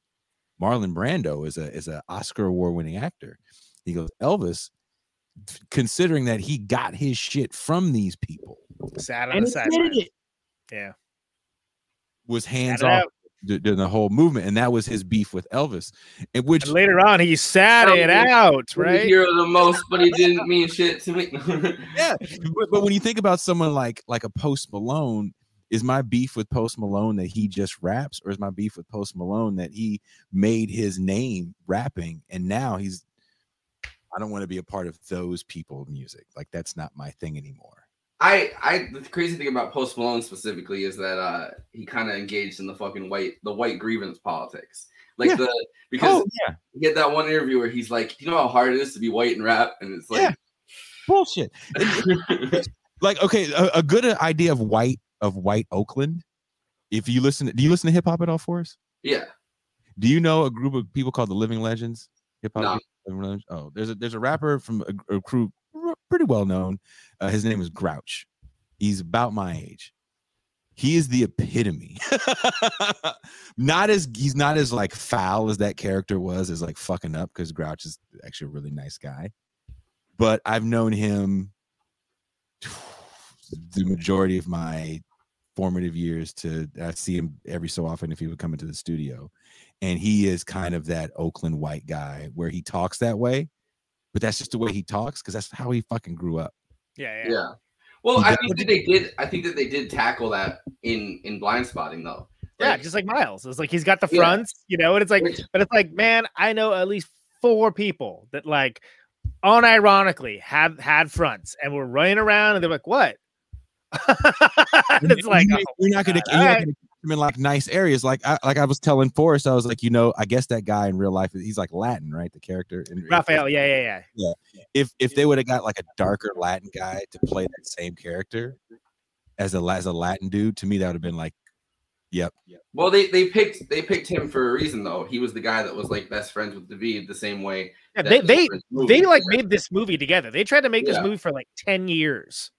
Marlon Brando is a is an Oscar award winning actor. He goes, Elvis, considering that he got his shit from these people Sad on and the he side. it, Yeah. was hands it off during the whole movement, and that was his beef with Elvis. And which And later on, he sat Tell it out, Right? right? Hero the most, but he didn't mean shit to me. yeah, but, but when you think about someone like like a Post Malone, is my beef with Post Malone that he just raps, or is my beef with Post Malone that he made his name rapping, and now he's I don't want to be a part of those people music. Like that's not my thing anymore. I, I, the crazy thing about Post Malone specifically is that uh he kind of engaged in the fucking white, the white grievance politics. Like Yeah. the because yeah, you get that one interview where he's like, you know how hard it is to be white and rap?" And it's like, bullshit. Like okay, a, a good idea of white of white Oakland. If you listen, do you listen to hip hop at all, for us? yeah, Do you know a group of people called the Living Legends? Hip hop. No. group, Living Legends? Oh, there's a there's a rapper from a, a crew pretty well known. Uh, his name is Grouch. He's about my age. He is the epitome. not as he's not as like foul as that character was as like fucking up because Grouch is actually a really nice guy. But I've known him the majority of my formative years to I see him every so often if he would come into the studio. And he is kind of that Oakland white guy where he talks that way, but that's just the way he talks because that's how he fucking grew up. Yeah, yeah. yeah. Well, He I think that they did. I think that they did tackle that in in blind spotting though. Yeah, just like Miles. It's like he's got the Yeah. fronts, you know, and it's like, but it's like, man, I know at least four people that like unironically have had fronts and were running around and they're like, what? and it's like, you, oh, you're not gonna, God, you're not alright. gonna keep him in like nice areas. Like I like I was telling Forrest, I was like, you know, I guess that guy in real life, he's like Latin, right? The character in Rafael, yeah, yeah, yeah. if if they would have got like a darker Latin guy to play that same character as a as a Latin dude, to me that would have been like, yep, Well, they they picked they picked him for a reason though. He was the guy that was like best friends with Daveed the same way. Yeah, they they they like made this movie together. They tried to make this Yeah. movie for like 10 years.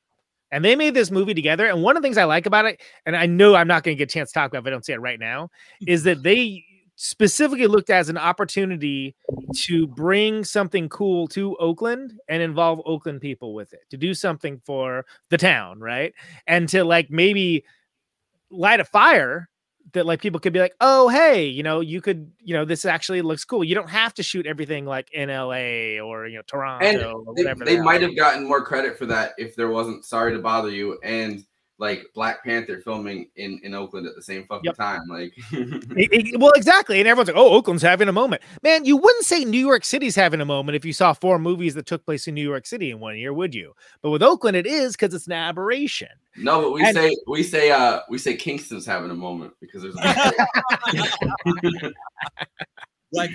And they made this movie together. And one of the things I like about it, and I know I'm not going to get a chance to talk about if I don't say it right now, is that they specifically looked as an opportunity to bring something cool to Oakland and involve Oakland people with it, to do something for the town, right? And to like maybe light a fire that like people could be like, oh hey, you know, you could, you know, this actually looks cool. You don't have to shoot everything like in LA or you know Toronto or They, whatever. they the might have gotten more credit for that if there wasn't Sorry to Bother You and like Black Panther filming in in Oakland at the same fucking Yep. time. Like, It- it- well, exactly. And everyone's like, oh, Oakland's having a moment. Man, you wouldn't say New York City's having a moment if you saw four movies that took place in New York City in one year, would you? But with Oakland, it is because it's an aberration. no, but we And- say we say uh we say Kingston's having a moment because there's a like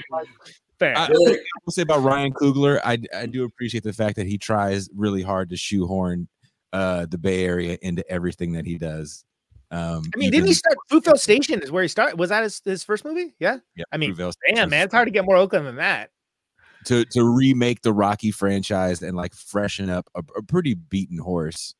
Fair. I, Really? will say about Ryan Coogler, I I do appreciate the fact that he tries really hard to shoehorn uh the Bay Area into everything that he does. Um, I mean, didn't he start Fruitvale Station? Is where he started. Was that his, his first movie? Yeah. Yeah, I mean, Fruitvale Damn, Station. man, it's hard to get more Oakland than that. to to remake the Rocky franchise and like freshen up a, a pretty beaten horse.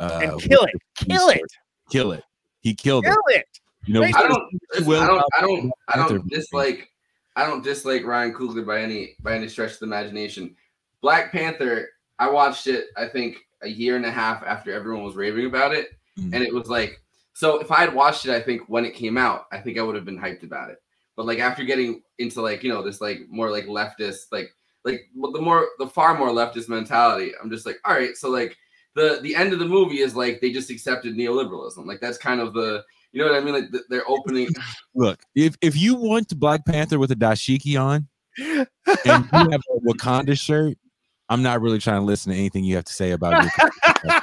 Uh, And kill it. Kill it. force. Kill it. He killed it. Kill it. You know, I don't listen, Will I don't I don't I don't dislike I don't dislike Ryan Coogler by any by any stretch of the imagination. Black Panther, I watched it I think a year and a half after everyone was raving about it. Mhm. And it was like so if I had watched it, I think when it came out, I think I would have been hyped about it. But like after getting into like, you know, this like more like leftist, like like the more the far more leftist mentality, I'm just like, all right, so like the the end of the movie is like they just accepted neoliberalism. Like that's kind of the You know what I mean? Like they're opening. Look, if if you want Black Panther with a dashiki on and you have a Wakanda shirt, I'm not really trying to listen to anything you have to say about your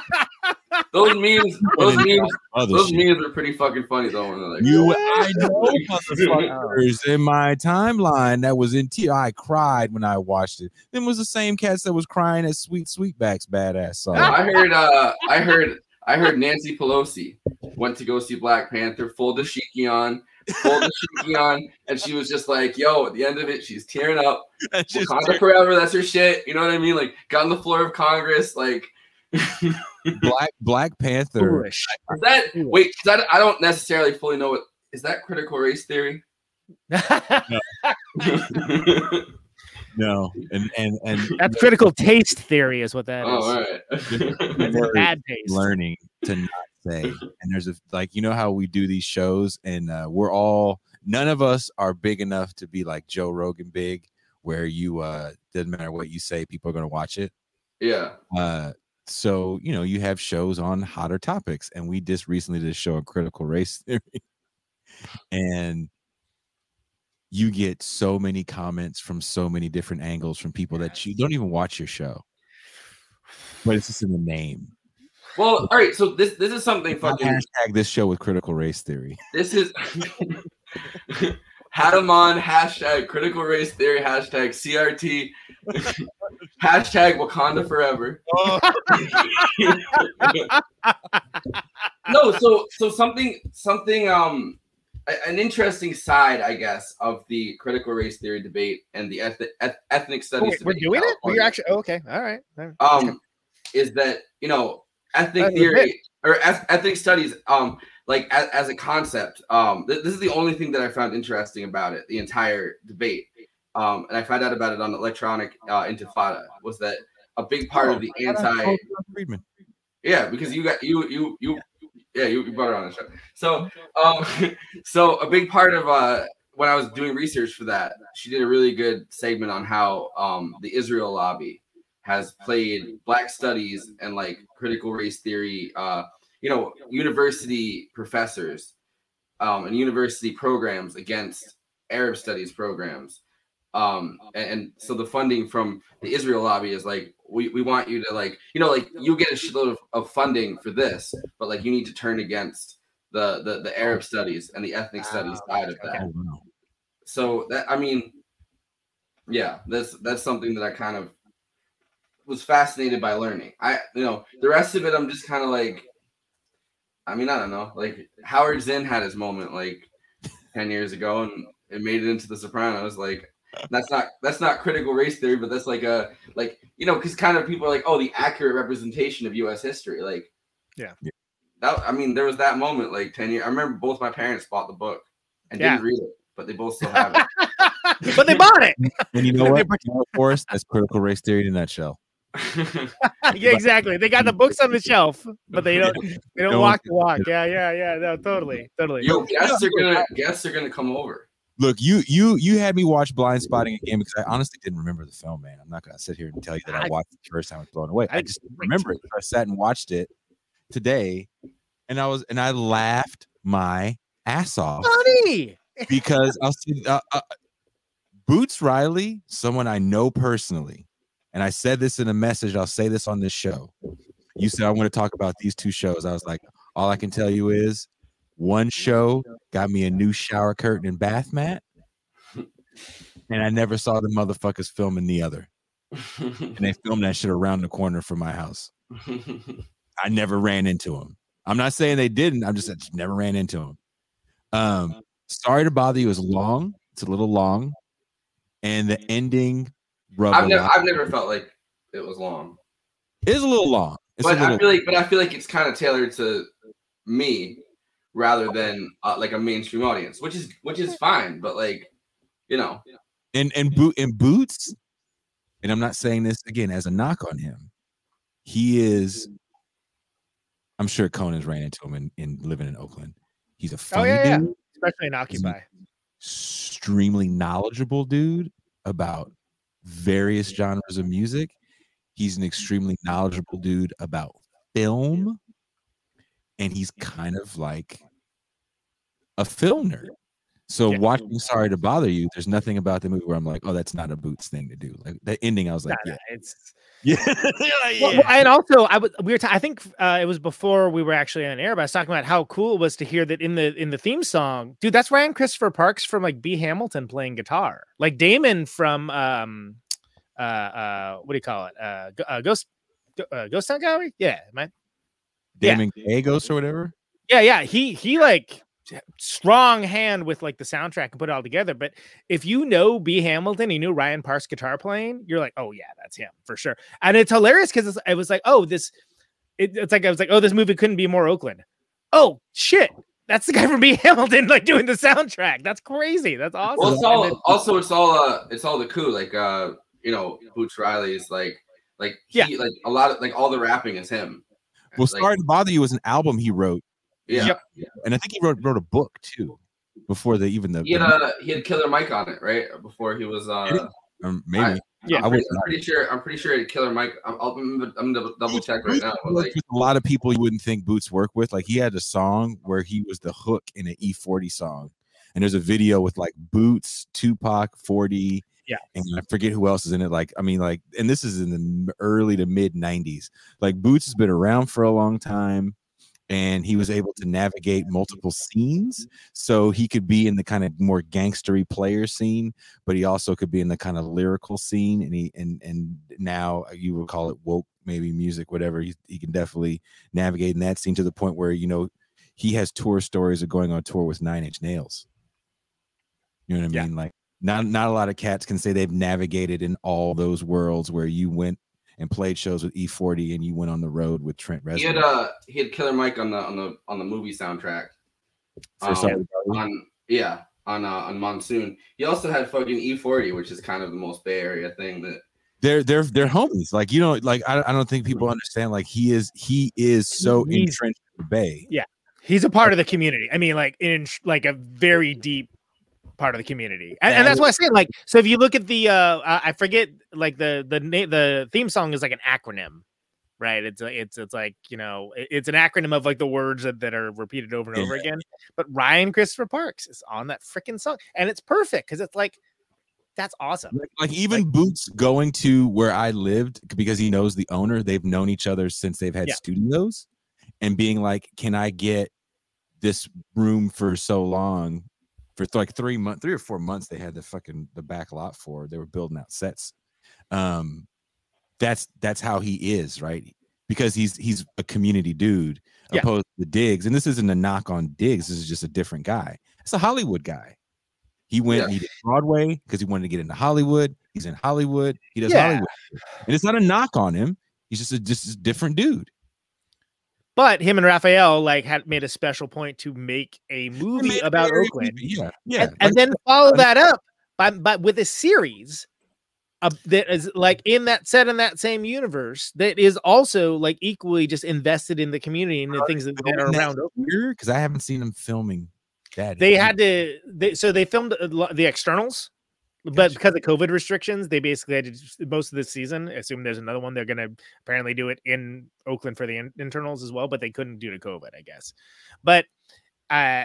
Those memes, those memes, those shit. memes are pretty fucking funny though. Like, You, I know motherfuckers in my timeline that was in tears. I cried when I watched it. Then was the same cats that was crying at Sweet Sweetback's badass song. I heard, uh, I heard, I heard Nancy Pelosi went to go see Black Panther, full dashiki on, full dashiki on, and she was just like, "Yo!" At the end of it, she's tearing up. That's just Wakanda forever. That's her shit. You know what I mean? Like, got on the floor of Congress. Like, Black Black Panther. Is that wait? Because I, I don't necessarily fully know what is that critical race theory. No, and and and That's critical taste theory, is what that oh, is. oh, all right. Bad taste. learning to not And there's a like you know how we do these shows, and uh, we're all none of us are big enough to be like Joe Rogan big, where you uh doesn't matter what you say, people are gonna watch it. yeah. Uh, so you know you have shows on hotter topics, and we just recently did a show on critical race theory, and you get so many comments from so many different angles from people that you don't even watch your show, but it's just in the name. Well, all right. So this this is something fucking. hashtag this show with critical race theory. This is had him on hashtag critical race theory hashtag CRT hashtag Wakanda forever. no, so so something something um an interesting side, I guess, of the critical race theory debate and the eth- eth- ethnic Oh, studies. wait, we're debate in doing it? We're actually oh, okay. All right. All right. um is that you know ethnic theory or eth- ethnic studies um like as, as a concept um th- this is the only thing that i found interesting about it the entire debate. Um and i found out about it on electronic uh, intifada was that a big part of the anti Friedman. yeah because you got you you you yeah you, you brought it on the show. So um so a big part of uh when i was doing research for that she did a really good segment on how um the israel lobby has played black studies and like critical race theory uh you know university professors um and university programs against arab studies programs. Um and, and so the funding from the israel lobby is like we, we want you to like you know like you get a shitload of, of funding for this but like you need to turn against the the, the arab studies and the ethnic studies side of that. Oh, so that i mean yeah that's that's something that i kind of was fascinated by learning i you know the rest of it i'm just kind of like i mean i don't know like howard zinn had his moment like 10 years ago and it made it into the sopranos like that's not that's not critical race theory but that's like a like you know because kind of people are like oh the accurate representation of us history like Yeah. that i mean there was that moment like 10 years i remember both my parents bought the book and Yeah. didn't read it but they both still have it but they bought it. And you know what? You know, Forrest, that's critical race theory in a nutshell. yeah, exactly. They got the books on the shelf, but they don't they don't Don't- walk the walk. Yeah, yeah, yeah. No, totally, totally. Yo, guests are gonna guests are gonna come over. Look, you you you had me watch Blind Spotting again because I honestly didn't remember the film, man. I'm not gonna sit here and tell you that I I- watched it the first time I was blown away. I I- just didn't remember it. I sat and watched it today, and I was and I laughed my ass off Funny. because I'll see uh, uh, Boots Riley, someone I know personally, and I said this in a message. I'll say this on this show. You said I want to talk about these two shows. I was like, all I can tell you is one show got me a new shower curtain and bath mat, and I never saw the motherfuckers filming the other. And they filmed that shit around the corner from my house. I never ran into them. I'm not saying they didn't. I'm just I just never ran into them. Um, sorry to bother you. Is long. It's a little long, and the ending. Rubbed I've never I've never felt like it was long. It is a little long. It's but little, I feel like but I feel like it's kind of tailored to me rather than uh, like a mainstream audience, which is which is fine. But like, you know, and and boot and boots. And I'm not saying this again as a knock on him. He is. I'm sure Conan's ran into him in, in living in Oakland. He's a Oh funny yeah, yeah. dude. Especially in Occupy. extremely knowledgeable dude about various genres of music. He's an extremely knowledgeable dude about film. And he's kind of like a film nerd. So Yeah. watching Sorry to Bother You, there's nothing about the movie where I'm like, oh, that's not a Boots thing to do. Like the ending, I was like, Nah, yeah, it's yeah, Well, well, and also I was we were ta- I think uh, it was before we were actually on air, but I was talking about how cool it was to hear that in the in the theme song, dude. That's Ryan Christopher Parks from like B Hamilton playing guitar, like Damon from um uh uh what do you call it uh, uh Ghost uh, Ghost Town Gallery, yeah, man, yeah. Damon Gagos or whatever. yeah, yeah. He he like strong hand with like the soundtrack and put it all together. But if you know B Hamilton, you knew Ryan Parks guitar playing, you're like, oh yeah, that's him for sure. And it's hilarious because it was like, oh, this it, it's like I was like, oh, this movie couldn't be more Oakland. Oh shit. That's the guy from B Hamilton, like doing the soundtrack. That's crazy. That's awesome. Well, it's all then- also it's all uh it's all the coup. Like uh, you know, Boots Riley's like like he, Yeah. like a lot of like all the rapping is him. Well, Like, Sorry to Bother You was an album he wrote, Yeah. Yep. and I think he wrote wrote a book too before the even the, He had the- uh he had Killer Mike on it, right? Before he was uh um, maybe Yeah. I I'm, pretty, was I'm pretty sure I'm pretty sure he had Killer Mike. I'm, I'll, I'm, I'm gonna double check right Boots now. Like with a lot of people you wouldn't think Boots work with. Like he had a song where he was the hook in an E40 song, and there's a video with like Boots, Tupac, 40, Yeah. and I forget who else is in it. Like I mean, like, and this is in the early to mid 90s. Like Boots has been around for a long time. And he was able to navigate multiple scenes, so he could be in the kind of more gangstery player scene, but he also could be in the kind of lyrical scene. And he and and now uh, you would call it woke, maybe music, whatever. He he can definitely navigate in that scene to the point where you know he has tour stories of going on tour with Nine Inch Nails. You know what I Yeah. mean? Like not not a lot of cats can say they've navigated in all those worlds where you went and played shows with E40 and you went on the road with Trent Reznor. he had uh he had Killer Mike on the on the on the movie soundtrack. for um, Sorry to Bother You. on yeah on uh, on monsoon he also had fucking e40 which is kind of the most bay area thing that they're they're they're homies. Like you know, like I, I don't think people understand. Like he is he is so He's- entrenched in the Bay. Yeah, he's a part of the community. I mean, like in like a very deep part of the community, and, and that's why I say like. So if you look at the, uh I forget like the the na- the theme song is like an acronym, right? It's a, it's it's like you know it's an acronym of like the words that, that are repeated over and over Yeah. again. But Ryan Christopher Parks is on that freaking song, and it's perfect because it's like that's awesome. Like, like even Boots going to where I lived because he knows the owner. They've known each other since they've had Yeah. studios, and being like, "Can I get this room for so long?" For like three months, three or four months, they had the fucking the back lot for. They were building out sets. Um, that's that's how he is, right? Because he's he's a community dude, Yeah. opposed to Diggs. And this isn't a knock on Diggs. This is just a different guy. It's a Hollywood guy. He went Yeah. he did Broadway because he wanted to get into Hollywood. He's in Hollywood. He does Yeah. Hollywood. And it's not a knock on him. He's just a just a different dude. But him and Rafael like had made a special point to make a movie a about Oakland. Yeah. Yeah. and, and then follow that up by, by with a series uh, that is like in that set in that same universe that is also like equally just invested in the community and the things that, that are around. Oakland. because I haven't seen them filming that. They had to, they, so they filmed a the externals, but because of COVID restrictions, they basically had to most of this season. Assume there's another one. They're going to apparently do it in Oakland for the in- internals as well, but they couldn't due to COVID, I guess. But uh,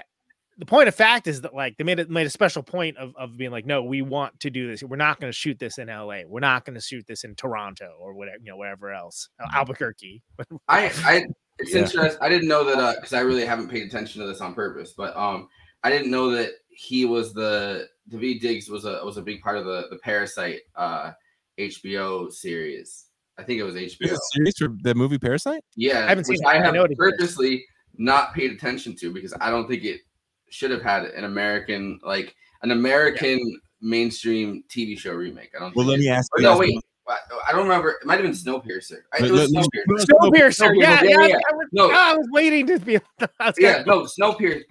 the point of fact is that like they made it made a special point of, of being like, no, we want to do this. We're not going to shoot this in LA. We're not going to shoot this in Toronto or whatever, you know, wherever else, uh, Albuquerque. i i it's Yeah. interesting i didn't know that uh because i really haven't paid attention to this on purpose but um i didn't know that he was the Daveed Diggs was a was a big part of the the parasite uh hbo series i think it was hbo it serious for the movie Parasite? Yeah, I haven't which seen it. I I have know it purposely not paid attention to because I don't think it should have had an American like an American mainstream TV show remake. I don't. Well, think let it- me ask you. no, wait. I I don't remember. It might have been Snowpiercer. I, it was let- Snowpiercer. let- Snowpiercer, yeah, yeah, yeah, yeah. I, was, No. I was waiting to be. I was Yeah, gonna- no, Snowpiercer.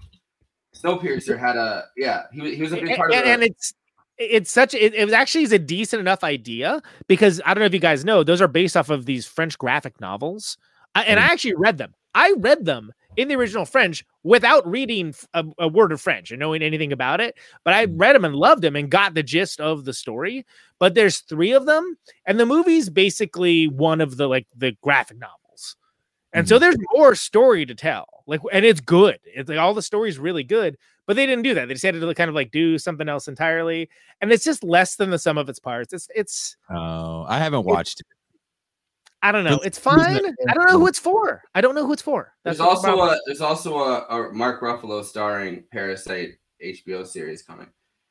Snowpiercer had a yeah. He was he was a big and, part of it. and it's it's such it, it was actually is a decent enough idea because I don't know if you guys know those are based off of these French graphic novels, I, and I mm. actually read them. I read them in the original French without reading a word of French and knowing anything about it. But I mm. read them and loved them and got the gist of the story. But there's three of them, and the movie's basically one of the like the graphic novels. And mm-hmm. so there's more story to tell. Like, and it's good. It's like all the story's really good, but they didn't do that. They decided to kind of like do something else entirely. And it's just less than the sum of its parts. It's it's Oh, I haven't watched it. I don't know. It's fine. I don't know who it's for. I don't know who it's for. There's what the also a there's also a, a Mark Ruffalo starring Parasite HBO series coming.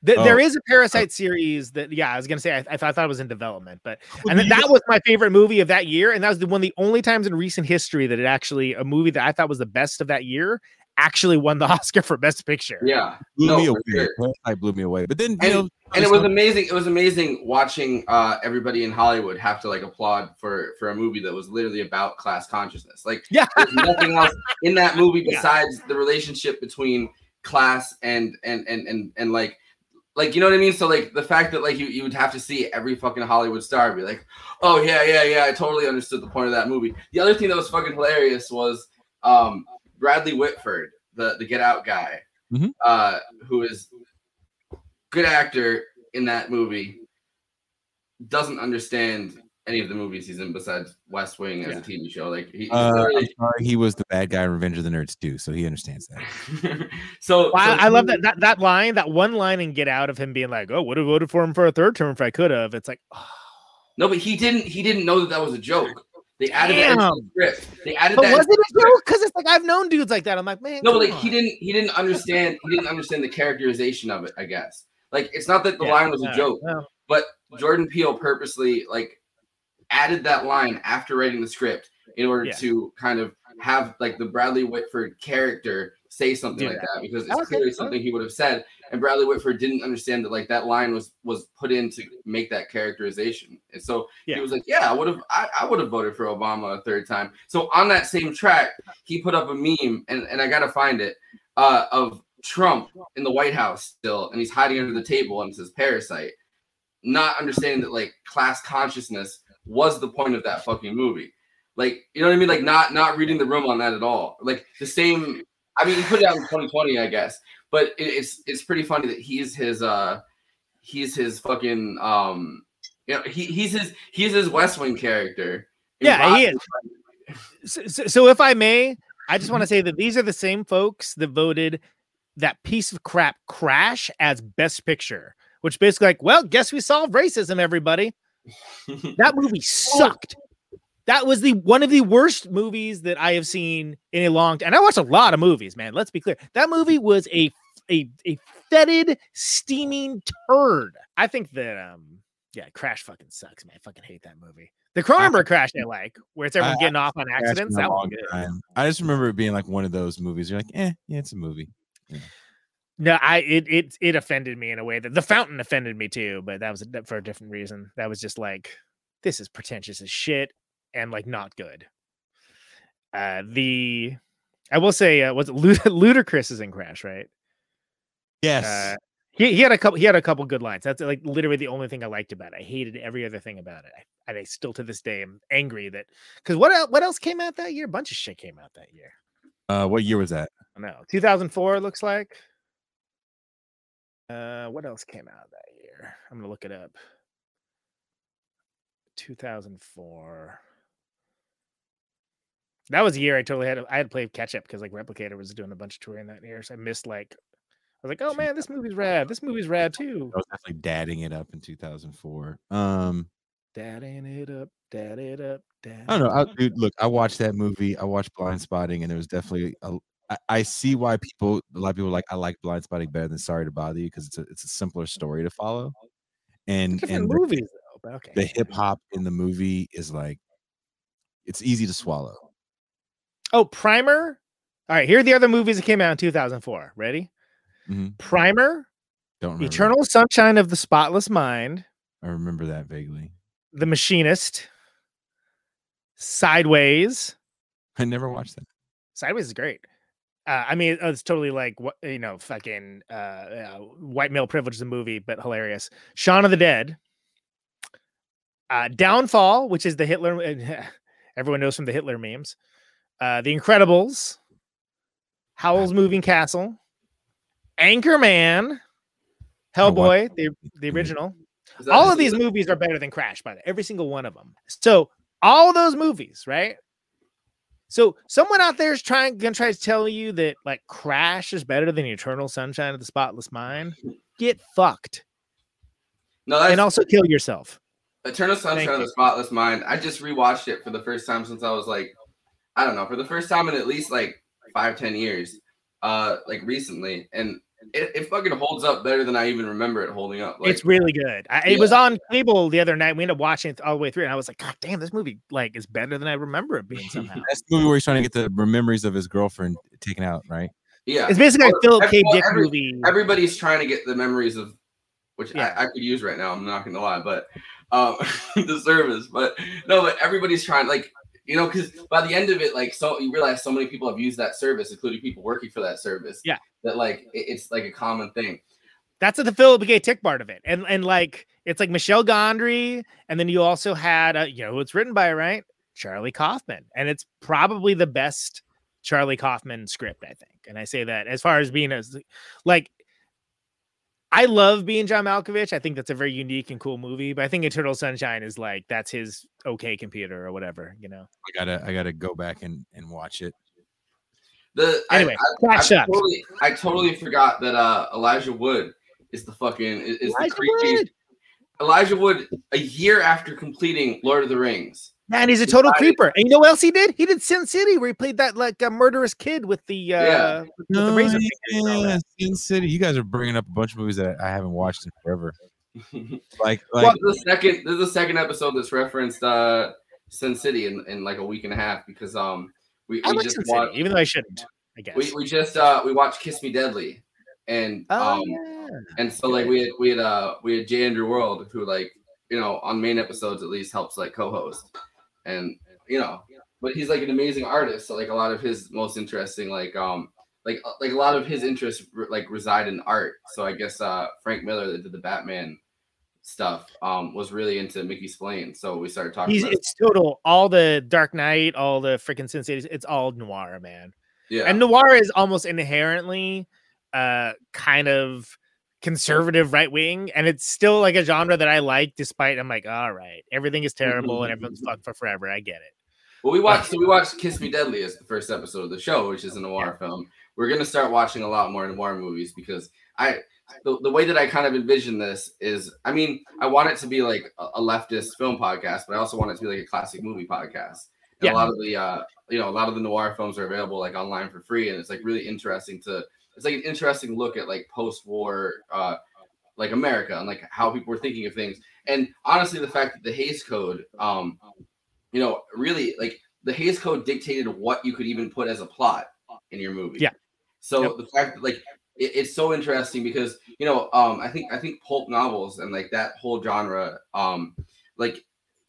Th- Oh. there is a Parasite series that yeah, I was gonna say I, I thought I thought it was in development, but and then that was my favorite movie of that year, and that was the one of the only times in recent history that it actually a movie that I thought was the best of that year actually won the Oscar for Best Picture. Yeah, blew No, me away. sure. Parasite blew me away. But then, you And- know, and it was amazing. It was amazing watching uh, everybody in Hollywood have to like applaud for for a movie that was literally about class consciousness. Like Yeah. there's nothing else in that movie Yeah. besides the relationship between class and and and and and like like you know what I mean. So like the fact that like you you would have to see every fucking Hollywood star be like, oh yeah yeah yeah, I totally understood the point of that movie. The other thing that was fucking hilarious was um Bradley Whitford, the the Get Out guy, Mhm. uh, who is good actor in that movie, doesn't understand any of the movies he's in besides West Wing as Yeah. a TV show. Like he, he's uh, I'm literally- sorry, he was the bad guy in Revenge of the Nerds too, so he understands that. so, Well, I, so I love that, that that line, that one line and Get Out of him being like, "Oh, would have voted for him for a third term if I could have." It's like, oh. No, but he didn't. He didn't know that that was a joke. They added that into the script. They added but that. was it a joke? Because it's like I've known dudes like that. I'm like, man, No, but come like he didn't. He didn't understand. He didn't understand the characterization of it. I guess. Like it's not that the Yeah, line was a joke, no. but Jordan Peele purposely like added that line after writing the script in order Yeah. to kind of have like the Bradley Whitford character say something Do like that. that because it's Okay, clearly something he would have said and Bradley Whitford didn't understand that like that line was was put in to make that characterization and so Yeah. he was like yeah I would have I, I would have voted for Obama a third time so on that same track he put up a meme and and I gotta find it uh of Trump in the White House still and he's hiding under the table and it says parasite not understanding that like class consciousness was the point of that fucking movie. Like, you know what I mean? Like not not reading the room on that at all. Like the same. I mean, he put it out in 2020, I guess, but it, it's it's pretty funny that he's his uh he's his fucking um you know he he's his he's his West Wing character. Yeah, he is. So, so if I may, I just want to say that these are the same folks that voted that piece of crap Crash as Best Picture, which basically like, well, guess we solved racism, everybody. That movie sucked. That was the one of the worst movies that I have seen in a long time. And I watched a lot of movies, man. Let's be clear. That movie was a a a fetid, steaming turd. I think that um yeah, Crash fucking sucks, man. I fucking hate that movie. The Cronenberg Crash I like, where it's everyone I- getting off on accidents. That long good. I just remember it being like one of those movies. You're like, eh, yeah, it's a movie. No, I it it it offended me in a way that the fountain offended me too, but that was for a different reason. That was just like this is pretentious as shit and like not good. Uh the I will say uh, was it Lud- Ludacris is in Crash, right? Yes. Uh, he, he had a couple he had a couple good lines. That's like literally the only thing I liked about it. I hated every other thing about it. I, and I still to this day am angry that because what el- what else came out that year? A bunch of shit came out that year. uh, what year was that? I know 2004 it looks like. Uh, what else came out that year? I'm gonna look it up. 2004. That was a year I totally had. I had to play catch up because like Replicator was doing a bunch of touring that year, so I missed like. I was like, oh man, this movie's rad. This movie's rad too. I was definitely dadding it up in 2004. Um, Dadding it up, dad it up, dad. I don't know, I, dude. Look, I watched that movie. I watched Blind Spotting, and there was definitely a. I, I see why people, a lot of people, like I like Blind Spotting better than Sorry to Bother You because it's a it's a simpler story to follow, and Different and the, movies though, but okay. the hip hop in the movie is like, it's easy to swallow. Oh, Primer. All right, here are the other movies that came out in 2004. Ready? Mhm. Primer, Don't remember. Eternal Sunshine of the Spotless Mind, I remember that vaguely. The Machinist, Sideways. I never watched that. Sideways is great. Uh, I mean, it's totally like what you know, fucking uh, uh, white male privilege the movie, but hilarious. Shaun of the Dead, uh, Downfall, which is the Hitler. everyone knows from the Hitler memes. Uh, the Incredibles, Howl's Moving Castle, Anchorman, I Hellboy, the the original. All of these movies are better than Crash, by the way, every single one of them. So all those movies, right? So someone out there is trying gonna try to tell you that like Crash is better than Eternal Sunshine of the Spotless Mind. Get fucked No, that's and also kill yourself. Eternal Thank Sunshine of you. the Spotless Mind. I just rewatched it for the first time since I was like, I don't know, for the first time in at least like five, ten years, uh, like recently, and it, it fucking holds up better than I even remember it holding up. Like, it's really good. I, It was on cable the other night. We ended up watching it all the way through, and I was like, God damn, this movie like is better than I remember it being somehow. That's the movie where he's trying to get the memories of his girlfriend taken out, right? yeah, it's basically a Well, Philip K. Dick every- movie. everybody's trying to get the memories of, which Yeah. I, I could use right now. I'm not gonna lie, but um, the service, but no, but everybody's trying like. You know, because by the end of it, like, so you realize so many people have used that service, including people working for that service. Yeah. That like it- it's like a common thing. That's the Philip K. Dick part of it, and and like it's like Michel Gondry, and then you also had uh, you know who it's written by, right? Charlie Kaufman, and it's probably the best Charlie Kaufman script, I think. And I say that as far as being as like I love being John Malkovich. I think that's a very unique and cool movie, but I think Eternal Sunshine is like that's his okay computer or whatever, you know. I gotta I gotta go back and, and watch it. The Anyway, I, I, I Crash totally, I totally forgot that uh Elijah Wood is the fucking is, is the Elijah creepy Wood. Elijah Wood a year after completing Lord of the Rings. Man, he's a total Decided- creeper. And you know what else he did? He did Sin City, where he played that like a murderous kid with the uh Yeah. with the razor fingers and all yeah. Sin City. You guys are bringing up a bunch of movies that I haven't watched in forever. Like well, like the second this is the second episode that's referenced uh Sin City in, in like a week and a half because um we, I we like just Sin City, watched even though I shouldn't, I guess. we, we just uh we watched Kiss Me Deadly and oh, um yeah. And so like we had we had uh we had J. Andrew World who like you know on main episodes at least helps like co-host and you know but he's like an amazing artist so like a lot of his most interesting like um like uh, like a lot of his interests re- like reside in art so I guess uh Frank Miller that did the Batman stuff um was really into Mickey Spillane so we started talking He's about it's total all the Dark Knight, all the freaking Sin City. It's all noir, man. yeah And noir is almost inherently uh kind of conservative right wing, and it's still like a genre that I like, despite I'm like, all right, everything is mm-hmm, terrible and mm-hmm, everyone's mm-hmm. fucked for forever. I get it. Well, we watched. So we watched "Kiss Me Deadly" as the first episode of the show, which is a noir film. We're gonna start watching a lot more noir movies because I, the, the way that I kind of envision this is, I mean, I want it to be like a, a leftist film podcast, but I also want it to be like a classic movie podcast. And Yeah. a lot of the, uh, you know, a lot of the noir films are available like online for free, and it's like really interesting to. It's like an interesting look at like post-war, uh, like America and like how people were thinking of things. And honestly, the fact that the Hays Code, um, you know, really like the Hays Code dictated what you could even put as a plot in your movie. Yeah. So Yep. the fact that like it, it's so interesting because you know, um, I think I think pulp novels and like that whole genre, um, like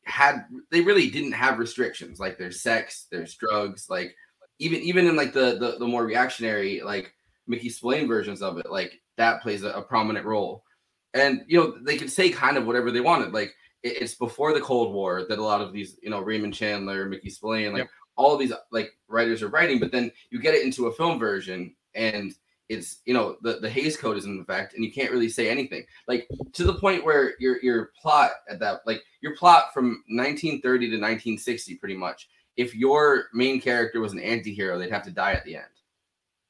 had they really didn't have restrictions. Like there's sex, there's drugs, like even even in like the the, the more reactionary like Mickey Spillane versions of it, like that plays a, a prominent role. And you know, they could say kind of whatever they wanted. Like it- it's before the Cold War that a lot of these, you know, Raymond Chandler, Mickey Spillane, like Yep. all of these like writers are writing, but then you get it into a film version and it's you know the, the Hays Code is in effect and you can't really say anything. Like to the point where your your plot at that like your plot from 1930 to 1960 pretty much. If your main character was an anti-hero, they'd have to die at the end.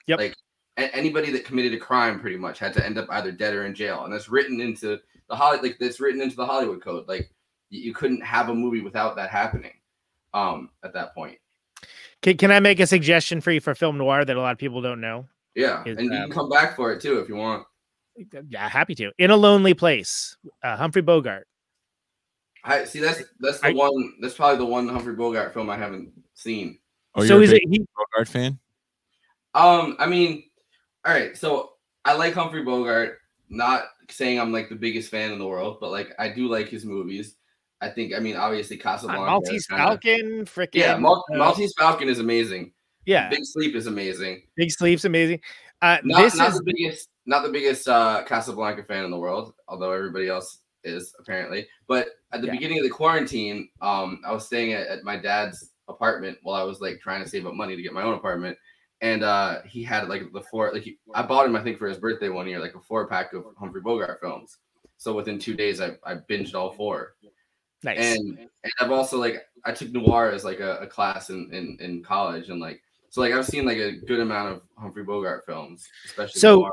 Yep. Like anybody that committed a crime pretty much had to end up either dead or in jail. And that's written into the Holly like that's written into the Hollywood code. Like you, you couldn't have a movie without that happening um at that point. Can, can I make a suggestion for you for film noir that a lot of people don't know? Yeah. Is, and you um, can come back for it too if you want. Yeah, happy to. In a Lonely Place, uh, Humphrey Bogart. I see that's that's the I- one that's probably the one Humphrey Bogart film I haven't seen. oh, so you're he's a a, big he, Bogart fan? Um, I mean, all right, so I like Humphrey Bogart, not saying I'm like the biggest fan in the world, but like I do like his movies. I think I mean obviously Casablanca. Maltese kinda- Falcon, freaking Yeah, Mal- uh, Maltese Falcon is amazing. yeah, Big Sleep is amazing. Big Sleep's amazing. Uh, Not, this not is the biggest, not the biggest uh, Casablanca fan in the world, although everybody else is apparently. But at the Yeah. beginning of the quarantine, um, I was staying at, at my dad's apartment while I was like trying to save up money to get my own apartment, and uh, he had like the four, like he, I bought him I think for his birthday one year, like a four pack of Humphrey Bogart films. So within two days, I, I binged all four. Nice. and and I've also like I took noir as like a, a class in, in in college, and like so like I've seen like a good amount of Humphrey Bogart films, especially So- noir.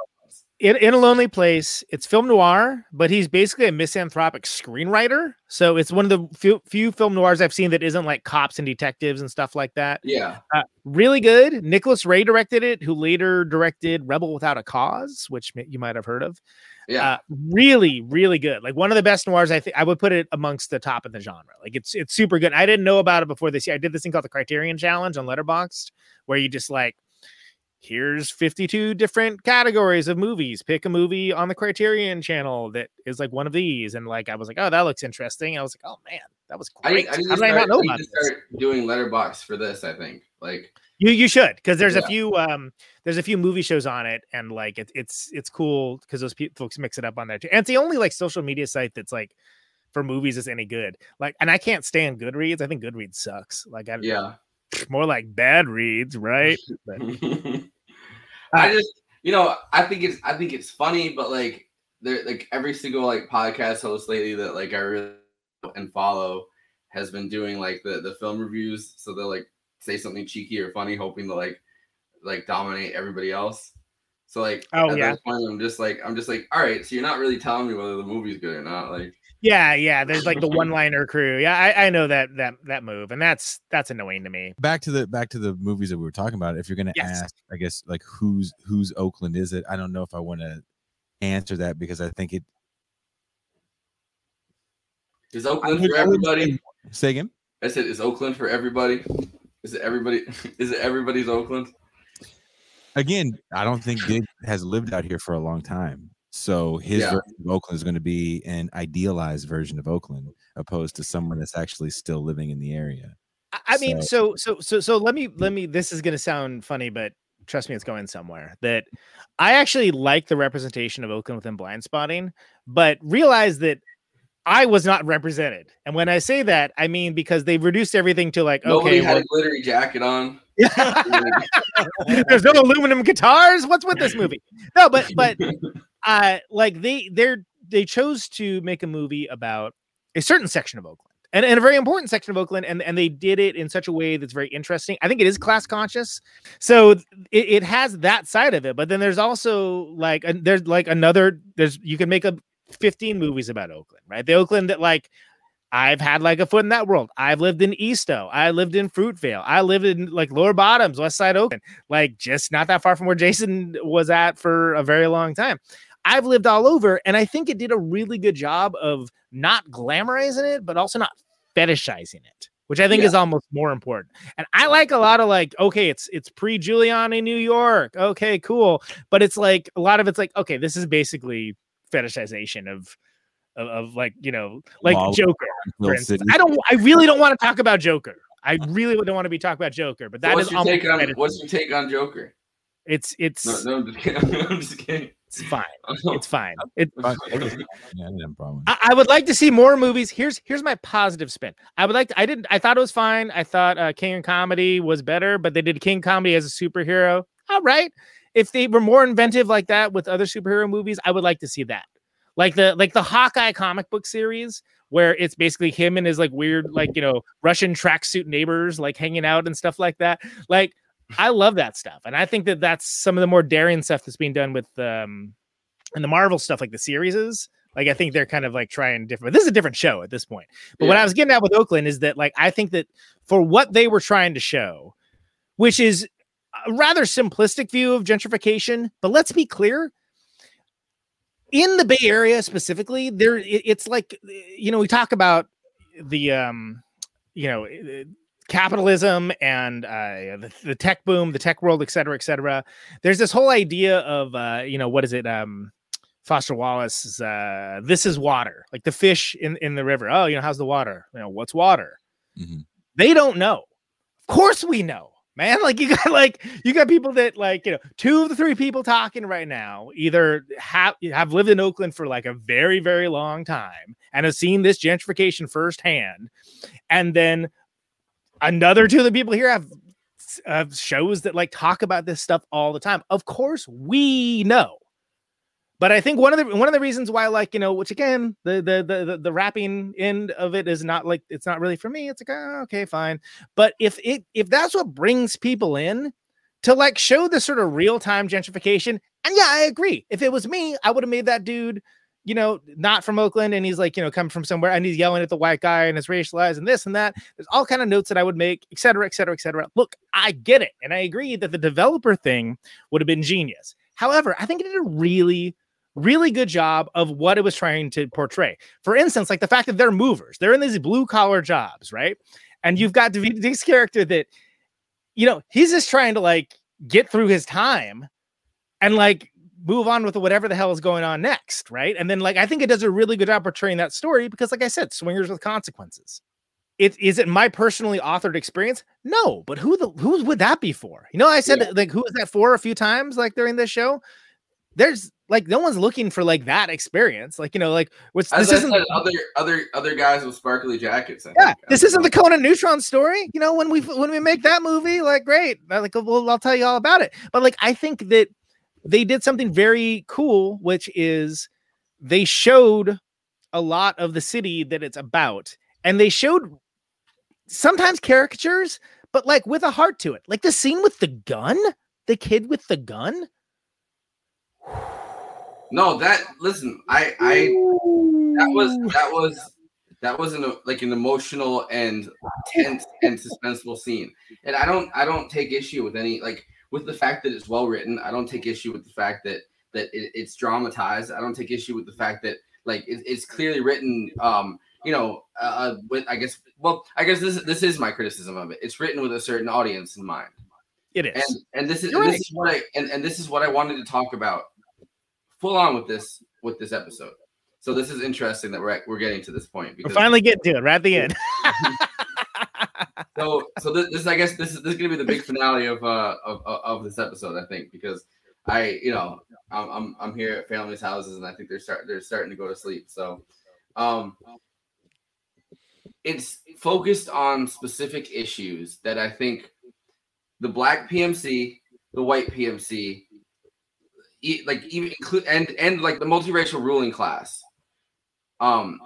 In, in a lonely place it's film noir but he's basically a misanthropic screenwriter. So it's one of the few, few film noirs i've seen that isn't like cops and detectives and stuff like that. Yeah, uh, really good. Nicholas ray directed it who later directed rebel without a cause which you might have heard of. Yeah, uh, really really good. Like one of the best noirs i think i would put it amongst the top of the genre. Like it's it's super good. I didn't know about it before this year. I did this thing called the criterion challenge on letterboxd where you just like here's 52 different categories of movies pick a movie on the criterion channel that is like one of these and like i was like oh that looks interesting i was like oh man that was I, great I need how did i not know I about this doing Letterboxd for this. I think like you you should because there's a few um there's a few movie shows on it and like it, it's it's cool because those pe- folks mix it up on there too. And it's the only like social media site that's like for movies is any good. Like, and I can't stand Goodreads. I think Goodreads sucks. Like, I yeah. More like bad reads, right? But- I just you know I think it's I think it's funny, but like there like every single like podcast host lately that like I really and follow has been doing like the the film reviews, so they'll like say something cheeky or funny, hoping to like like dominate everybody else. So like Oh, at yeah. point, I'm just like I'm just like all right, so you're not really telling me whether the movie's good or not. Like yeah, yeah. There's like the one-liner crew. Yeah, I, I know that that that move, and that's that's annoying to me. back to the back to the movies that we were talking about. If you're gonna Yes. ask, I guess like who's who's Oakland is it? I don't know if I want to answer that because I think it. is Oakland for everybody? say- Say again. I said is Oakland for everybody? Is it everybody? Is it everybody's Oakland? Again, I don't think Diggs has lived out here for a long time. So his Yeah. version of Oakland is going to be an idealized version of Oakland, opposed to someone that's actually still living in the area. I- I mean, so so so so let me let me. This is gonna sound funny, but trust me, it's going somewhere. That I actually like the representation of Oakland within Blindspotting, but realize that I was not represented. And when I say that, I mean because they've reduced everything to like, Nobody okay, had well, a glittery jacket on. there's no aluminum guitars. What's with this movie? No, but but uh like they they're they chose to make a movie about a certain section of Oakland. And, and a very important section of Oakland, and, and they did it in such a way that's very interesting. I think it is class conscious, so it, it has that side of it. But then there's also like a, there's like another there's you can make a 15 movies about Oakland, right? The Oakland that like I've had like a foot in that world. I've lived in Easto. I lived in Fruitvale. I lived in like Lower Bottoms, West Side Oakland, like just not that far from where Jason was at for a very long time. I've lived all over, and I think it did a really good job of not glamorizing it, but also not fetishizing it, which I think Yeah. is almost more important. And I like a lot of like, okay, it's it's pre Giuliani New York. Okay, cool. But it's like a lot of it's like, okay, this is basically fetishization of of, of like, you know, like Joker for instance. City. I don't. I really don't want to talk about Joker. I really don't want to be talking about Joker, but that what's is your take on what's your take on Joker? it's it's No, no, I'm just kidding. I'm just kidding. It's fine. It's fine. It, Fine. yeah, I didn't problem. I, I would like to see more movies. Here's here's my positive spin. I would like. To, I didn't. I thought it was fine. I thought uh, King of Comedy was better, but they did King Comedy as a superhero. All right. If they were more inventive like that with other superhero movies, I would like to see that. Like the like the Hawkeye comic book series, where it's basically him and his like weird like you know Russian tracksuit neighbors like hanging out and stuff like that. Like I love that stuff, and I think that that's some of the more daring stuff that's being done with um and the Marvel stuff, like the series is. Like I think they're kind of like trying different. This is a different show at this point. But what I was getting at with Oakland is that like I think that for what they were trying to show, which is a rather simplistic view of gentrification, but let's be clear. In the Bay Area specifically, there it- it's like you know we talk about the um you know capitalism and uh the, the tech boom the tech world et cetera et cetera. There's this whole idea of uh you know what is it um foster wallace's uh this is water like the fish in in the river. Oh you know how's the water? You know what's water? Mhm. they don't know. Of course we know man. Like you got like you got people that like you know two of the three people talking right now either have have lived in oakland for like a very very long time and have seen this gentrification firsthand and then another two of the people here have shows that like talk about this stuff all the time of course we know but I think one of the one of the reasons why, like you know, which again, the the the the, rapping end of it is not like it's not really for me. It's like oh, okay, fine. But if it if that's what brings people in to like show the sort of real time gentrification, and yeah, I agree. If it was me, I would have made that dude, you know, not from Oakland, and he's like you know coming from somewhere, and he's yelling at the white guy, and it's racialized, and this and that. There's all kind of notes that I would make, et cetera, et cetera, et cetera. Look, I get it, and I agree that the developer thing would have been genius. However, I think it did a really really good job of what it was trying to portray. For instance, like the fact that they're movers, they're in these blue collar jobs, right? And you've got Diggs' character that, you know, he's just trying to like get through his time and like move on with whatever the hell is going on next, right? And then like I think it does a really good job portraying that story because, like I said, swingers with consequences. It is it my personally authored experience? No, but who the who would that be for? You know, I said yeah. like who is that for a few times like during this show. There's like no one's looking for like that experience. Like you know, like what's this isn't said, other other other guys with sparkly jackets. I yeah, think. this isn't the Conan Neutron story. You know, when we when we make that movie, like great, like well, I'll tell you all about it. But like I think that they did something very cool, which is they showed a lot of the city that it's about, and they showed sometimes caricatures, but like with a heart to it. Like the scene with the gun, the kid with the gun no, that listen, I I that was that was that was an like an emotional and tense and suspenseful scene. And I don't I don't take issue with any like with the fact that it's well written. I don't take issue with the fact that that it, it's dramatized. I don't take issue with the fact that like it, it's clearly written um you know uh, uh with I guess well I guess this this is my criticism of it. It's written with a certain audience in mind. It is. And and this is, and this is what I and, and this is what I wanted to talk about full on with this with this episode. So this is interesting that we're at, we're getting to this point. Because we're finally getting to it right at the end. so so this, this, I guess this is this is gonna be the big finale of uh of, of this episode I think because I you know I'm I'm, I'm here at families' houses and I think they're start they're starting to go to sleep. So um it's focused on specific issues that I think the black PMC the white PMC like even include and and like the multiracial ruling class um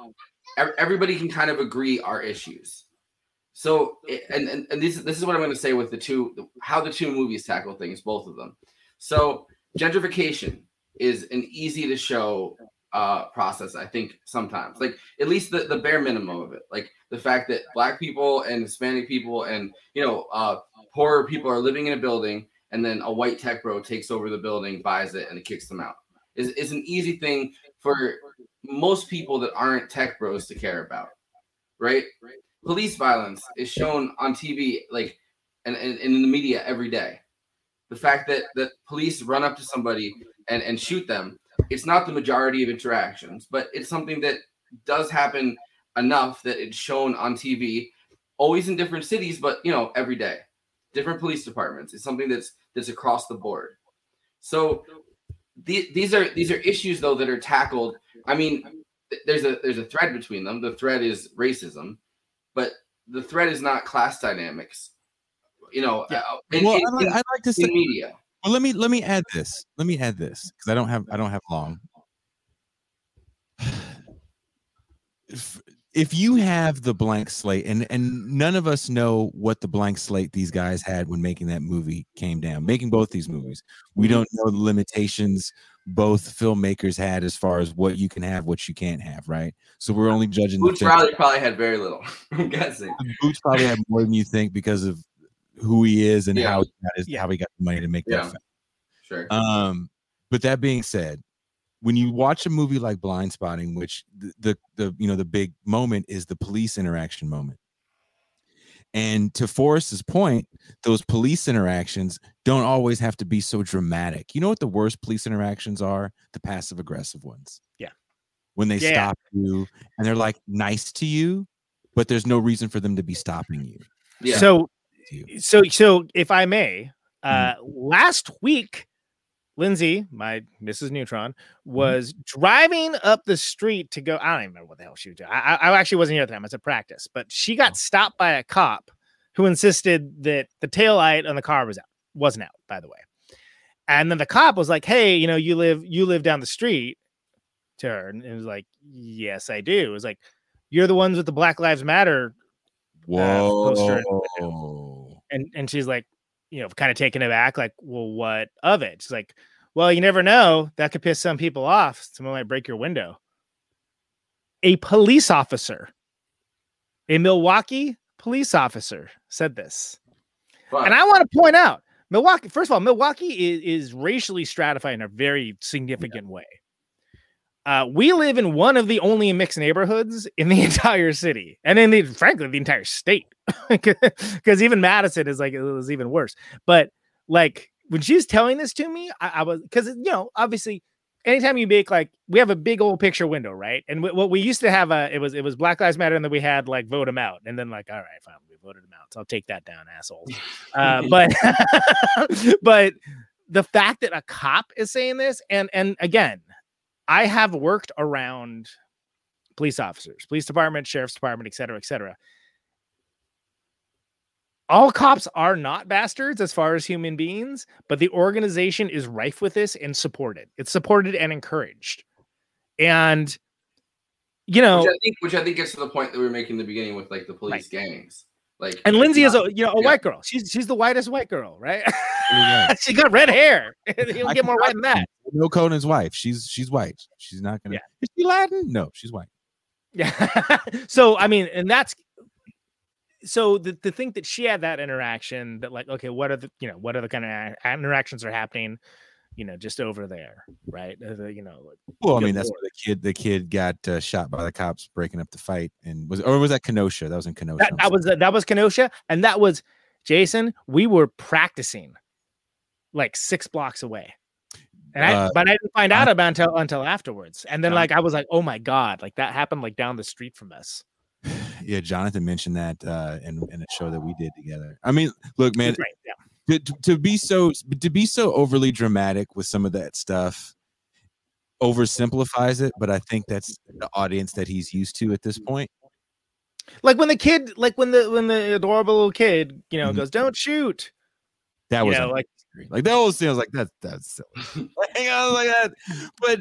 everybody can kind of agree are issues so and and, and this, this is what i'm going to say with the two how the two movies tackle things both of them so gentrification is an easy to show uh process i think sometimes like at least the, the bare minimum of it like the fact that black people and hispanic people and you know uh poorer people are living in a building and then a white tech bro takes over the building, buys it, and it kicks them out. Is is an easy thing for most people that aren't tech bros to care about, right? Police violence is shown on TV, like, and, and, and in the media every day. The fact that that police run up to somebody and and shoot them, it's not the majority of interactions, but it's something that does happen enough that it's shown on TV, always in different cities, but you know, every day different police departments. It's something that's that's across the board. So the, these are these are issues though that are tackled. I mean, there's a there's a thread between them. The thread is racism, but the thread is not class dynamics. You know, yeah. Uh, in, well, in, I'd, like to say media. Well, let me let me add this. Let me add this because I don't have I don't have long. if you have the blank slate and and none of us know what the blank slate these guys had when making that movie came down making both these movies we mm-hmm. don't know the limitations both filmmakers had as far as what you can have what you can't have right so we're only judging Boots the probably probably had very little i'm guessing Boots probably had more than you think because of who he is and yeah. how he got his, yeah. how he got the money to make yeah. that film. sure um but that being said when you watch a movie like Blindspotting, which the, the, the you know the big moment is the police interaction moment. And to Forrest's point, those police interactions don't always have to be so dramatic. You know what the worst police interactions are? The passive aggressive ones. Yeah. When they yeah. stop you and they're like nice to you, but there's no reason for them to be stopping you. Yeah. So so so if I may, uh mm-hmm. last week Lindsay, my Mrs. Neutron, mm-hmm. was mm-hmm. driving up the street to go. I don't even remember what the hell she was doing. I, I actually wasn't here at the time. I was at practice, but she got oh. stopped by a cop who insisted that the tail light on the car was out, wasn't out, by the way. And then the cop was like, "Hey, you know, you live you live down the street." To her, and it was like, "Yes, I do." It was like, "You're the ones with the Black Lives Matter," poster. Whoa. and and she's like, you know, kind of taken aback, like, "Well, what of it?" She's like, "Well, you never know. That could piss some people off. Someone might break your window." A police officer, a Milwaukee police officer, said this. And I want to point out Milwaukee, first of all, Milwaukee is, is racially stratified in a very significant way. Uh, we live in one of the only mixed neighborhoods in the entire city, and in the frankly the entire state, because even Madison is like it was even worse. But like when she's telling this to me, I, I was because you know obviously anytime you make like we have a big old picture window, right? And wh- what we used to have, uh, it was it was Black Lives Matter, and then we had like vote them out, and then like all right, fine, we voted them out, so I'll take that down, assholes. Uh, but but the fact that a cop is saying this, and and again, I have worked around police officers, police department, sheriff's department, et cetera, et cetera. All cops are not bastards as far as human beings, but the organization is rife with this and supported. It's supported and encouraged. And you know, which I think which I think gets to the point that we were making in the beginning with like the police gangs. Like and Lindsay is a you know a yeah. white girl. She's she's the whitest white girl, right? Oh, yeah. she got red hair. You'll I get more white than that. No Conan's wife. She's she's white. She's not gonna. Yeah. Is she Latin? No, she's white. Yeah. so I mean, and that's so the, to think that she had that interaction that like, okay, what are the you know, what are the kind of uh, interactions are happening, you know, just over there, right? Uh, you know, like, Well, I mean, that's where the kid the kid got uh, shot by the cops breaking up the fight, and was or was that Kenosha? That was in Kenosha. that, that was that was Kenosha, and that was Jason. We were practicing like six blocks away. And I, Uh, but I didn't find out about until until afterwards. And then like I was like, oh my god, like that happened like down the street from us. yeah, Jonathan mentioned that uh, in in a show that we did together. I mean, look, man, great. To, to be so to be so overly dramatic with some of that stuff oversimplifies it but i think that's the audience that he's used to at this point Like when the kid, like when the when the adorable little kid, you know, Mhm. goes, "Don't shoot." that was know, like like that whole scene I was like that's that's silly like, I was like that but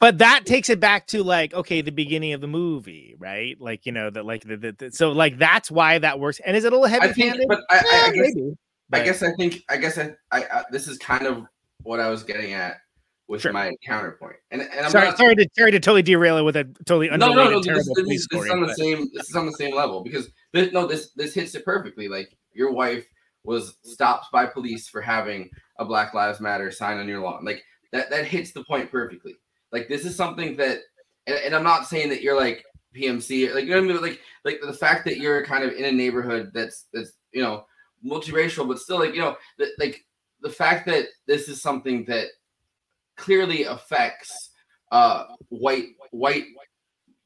but that takes it back to like okay the beginning of the movie right like you know that like the, the, the- so like that's why that works and is it a little heavy I think, handed but I, I, I guess maybe, I guess I think I guess I, I, I this is kind of what I was getting at with Sure. my counterpoint. And and I'm sorry not sorry to sorry to totally derail it with a totally no, no, no. This, terrible this, police is- this is story on the same. This is on the same level because this, no, this this hits it perfectly. Like your wife was stopped by police for having a Black Lives Matter sign on your lawn. Like that that hits the point perfectly. Like this is something that, and, and I'm not saying that you're like PMC, like you know what I mean. Like like the fact that you're kind of in a neighborhood that's that's you know multiracial, but still like you know that like the fact that this is something that clearly affects uh white white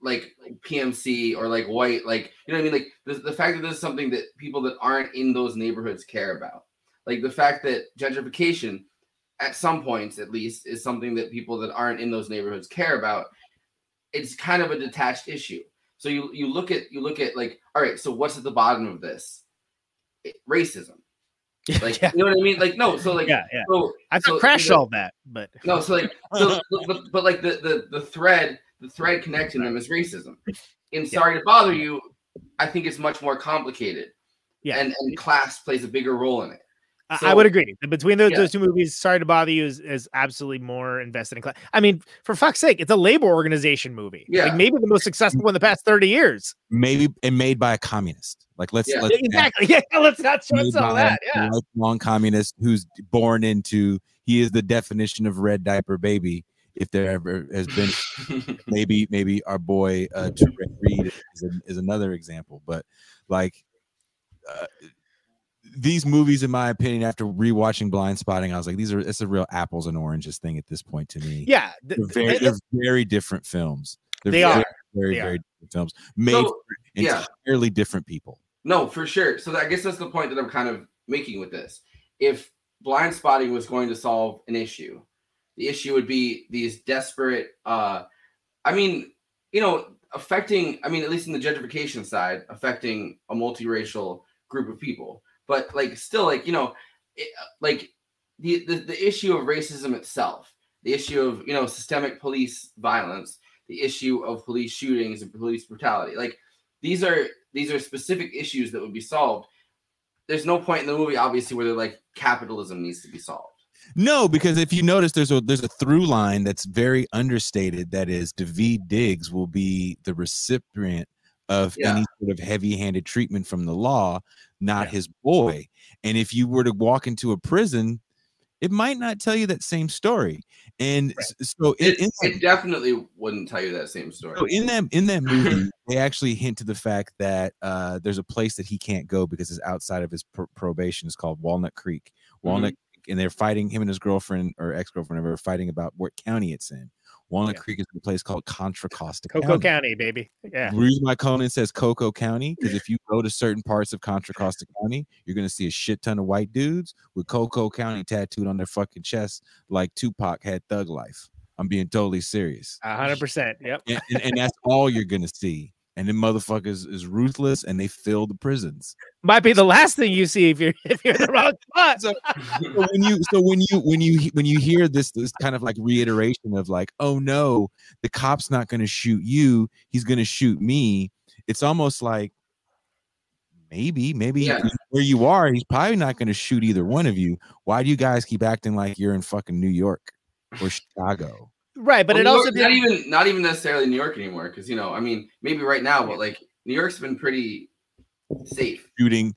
like PMC or like white like you know what I mean? Like the, the fact that this is something that people that aren't in those neighborhoods care about. Like the fact that gentrification at some points at least is something that people that aren't in those neighborhoods care about. It's kind of a detached issue. So you you look at you look at like all right so what's at the bottom of this racism like yeah, you know what I mean like no so like yeah, yeah. so I so- Crash so- solved that, but no, so like, so, but, but like the, the the thread, the thread connecting them is racism. And sorry to bother you, I think it's much more complicated. Yeah. and and class plays a bigger role in it. I- I would agree. Between those, Yeah. those two movies, Sorry to Bother You is, is absolutely more invested in class. I mean, for fuck's sake, it's a labor organization movie. Yeah. Like maybe the most successful in the past 30 years. maybe and made by a communist like let's Yeah. let's exactly. Yeah, let's not let's all that. Yeah. lifelong communist who's born into he is the definition of red diaper baby if there ever has been maybe maybe our boy uh Reed is, is another example but like uh, these movies in my opinion after rewatching Blindspotting i was like these are it's a real apples and oranges thing at this point to me Yeah. th- they're very, they're very different films they're They very, are. very They very are. different films made So, yeah. entirely different people No, for sure. So I guess that's the point that I'm kind of making with this. If Blindspotting was going to solve an issue, the issue would be these desperate uh I mean, you know, affecting I mean, at least in the gentrification side, affecting a multiracial group of people. But like still like, you know, it, uh, like the, the the issue of racism itself, the issue of you know systemic police violence, the issue of police shootings and police brutality. Like these are these are specific issues that would be solved. There's no point in the movie, obviously, where they're like capitalism needs to be solved. No, because if you notice, there's a there's a through line that's very understated. That is, Daveed Diggs will be the recipient of Yeah. any sort of heavy-handed treatment from the law, not Yeah. his boy. And if you were to walk into a prison, it might not tell you that same story. And Right. so in, It, it definitely wouldn't tell you that same story. so in that in that movie, they actually hint to the fact that uh, there's a place that he can't go because it's outside of his pr- probation. It's called Walnut Creek. Walnut Creek, and they're fighting him and his girlfriend or ex girlfriend. Are fighting about what county it's in. Walnut Yeah. Creek is a place called Contra Costa Coco County. County, baby. Yeah. The reason why Conan says Coco County because if you go to certain parts of Contra Costa County, you're gonna see a shit ton of white dudes with Coco County tattooed on their fucking chest, like Tupac had Thug Life. I'm being totally serious A hundred percent. Yep. and, and, and that's all you're gonna see. And then motherfuckers is ruthless, and they fill the prisons. Might be the last thing you see if you're if you're in the wrong spot. So, so when you, so when you, when you, when you hear this, this kind of like reiteration of like, oh no, the cop's not gonna shoot you, he's gonna shoot me. It's almost like maybe, maybe Yeah. where you are, he's probably not gonna shoot either one of you. Why do you guys keep acting like you're in fucking New York or Chicago? Right, but Well, it New also York- not even not even necessarily New York anymore. Because you know, I mean, maybe right now, but like New York's been pretty safe. Shooting,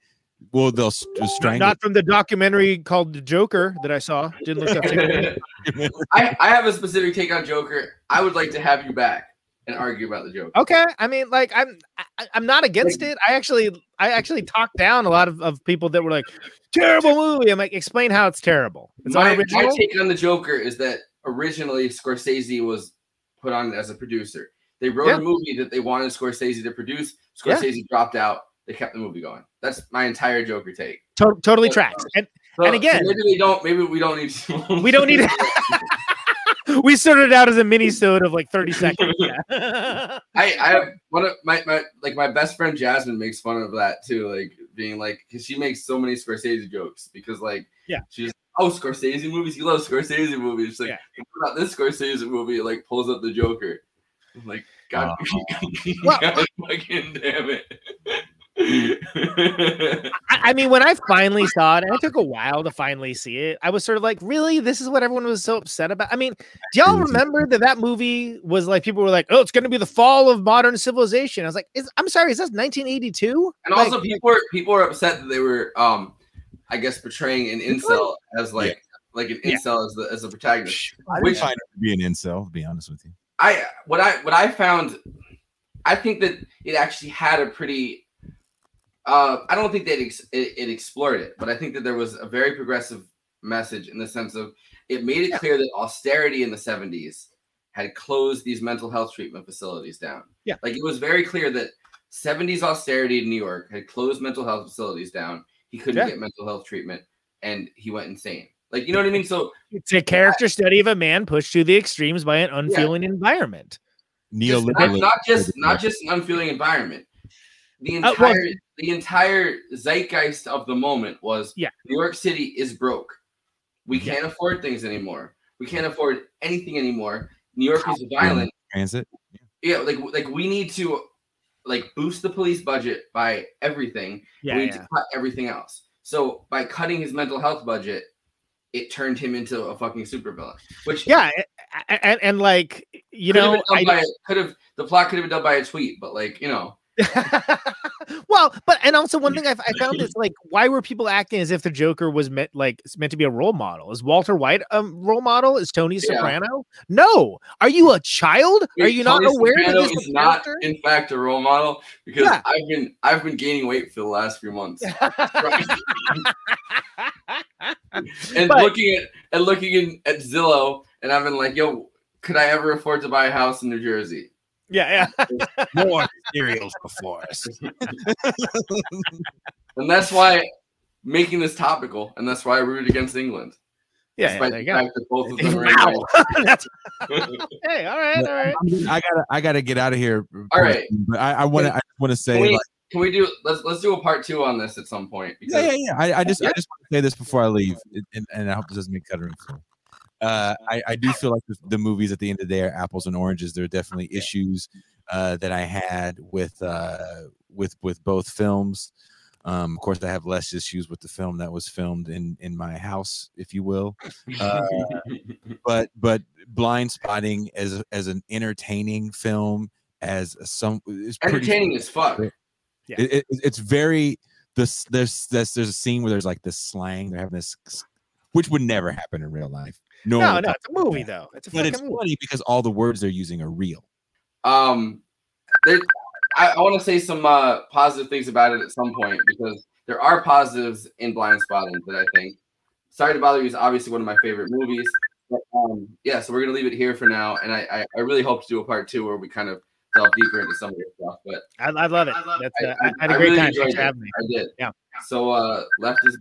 well, they'll s- just strangle. not from the documentary called The Joker that I saw. Didn't look up. to I, I have a specific take on Joker. I would like to have you back and argue about the joke. Okay, I mean, like I'm, I, I'm not against it. I actually, I actually talked down a lot of, of people that were like, terrible movie. I'm like, explain how it's terrible. It's my, my take on the Joker is that originally Scorsese was put on as a producer. They wrote Yeah. a movie that they wanted Scorsese to produce. Yeah. Scorsese dropped out. They kept the movie going. That's my entire Joker take. To- totally Yeah. tracks. And So- And so again- maybe we don't. Maybe we don't need. To, we don't need. we started out as a mini sode of like 30 seconds. Yeah. I, I have one of my, my like my best friend Jasmine makes fun of that too, like being like because she makes so many Scorsese jokes because like Yeah. she's oh Scorsese movies you love Scorsese movies she's like Yeah. what about this Scorsese movie It, like pulls up the Joker I'm like God, Well- God fucking damn it I, I mean, when I finally saw it, and it took a while to finally see it, I was sort of like, really? This is what everyone was so upset about? I mean, do y'all remember that that movie was like, people were like, oh, it's going to be the fall of modern civilization. I was like, is, I'm sorry, is this 1982? and also people were people were upset that they were um I guess portraying an incel as like like an Yeah. incel as the as a protagonist I Which- didn't find it to be an incel, to be honest with you. I what I what I found, I think that it actually had a pretty. Uh, I don't think that it, ex- it, it explored it, but I think that there was a very progressive message in the sense of it made it clear that austerity in the '70s had closed these mental health treatment facilities down. Yeah. like it was very clear that '70s austerity in New York had closed mental health facilities down. He couldn't Yeah. get mental health treatment, and he went insane. Like you know what I mean? So It's a character study of a man pushed to the extremes by an unfeeling environment. just not, Neoliberalism. not just not just an unfeeling environment. The Uh, entire well- the entire zeitgeist of the moment was Yeah. New York City is broke. We Yeah. can't afford things anymore. We can't afford anything anymore. New York is violent. transit. Yeah, like like we need to like boost the police budget by everything. Yeah, we need yeah. to cut everything else. So by cutting his mental health budget, it turned him into a fucking supervillain. Which Yeah, and, and, and like you could have know, been I, by could have the plot could have been done by a tweet, but like you know, well, but and also one thing I, I found is like, why were people acting as if the Joker was meant like meant to be a role model? Is Walter White a role model? Is Tony Yeah. Soprano? No. Are you a child? Are Wait, you not Tony aware that this is is not character? in fact a role model because Yeah. I've been I've been gaining weight for the last few months. and But- looking at and looking in at Zillow and I've been like, yo, could I ever afford to buy a house in New Jersey? Yeah, yeah. More cereals before us. And that's why making this topical, and that's why I rooted against England. Yeah, yeah, despite there the you go. that both of them Wow. That's, hey, all right, all right. I gotta, I gotta get out of here. All right. But I, I want to, I want to say, Can we- like, can we do let's let's do a part two on this at some point? Yeah, yeah, yeah. I, I just I just want to say this before I leave, and, and I hope this doesn't make cuttering full. Uh, I, I do feel like the, the movies at the end of the day are apples and oranges. There are definitely issues uh, that I had with uh, with with both films. Um, of course, I have less issues with the film that was filmed in in my house, if you will. Uh, but but Blindspotting as as an entertaining film as a, some is pretty Entertaining as fuck. Yeah. it, it, it's very this there's there's there's a scene where there's like this slang they're having this which would never happen in real life no, No, one no, it's a movie though. It's a but it's movie. funny because all the words they're using are real Um, there, I, I want to say some uh, positive things about it at some point because there are positives in Blindspotting that I think. Sorry to bother you is obviously one of my favorite movies. But, um, yeah, so we're gonna leave it here for now, and I, I, I really hope to do a part two where we kind of delve deeper into some of this stuff. But I, I love it. I love- That's, I, uh, I, I had a I great really time. Thanks for having me. I did. Yeah. So uh, left is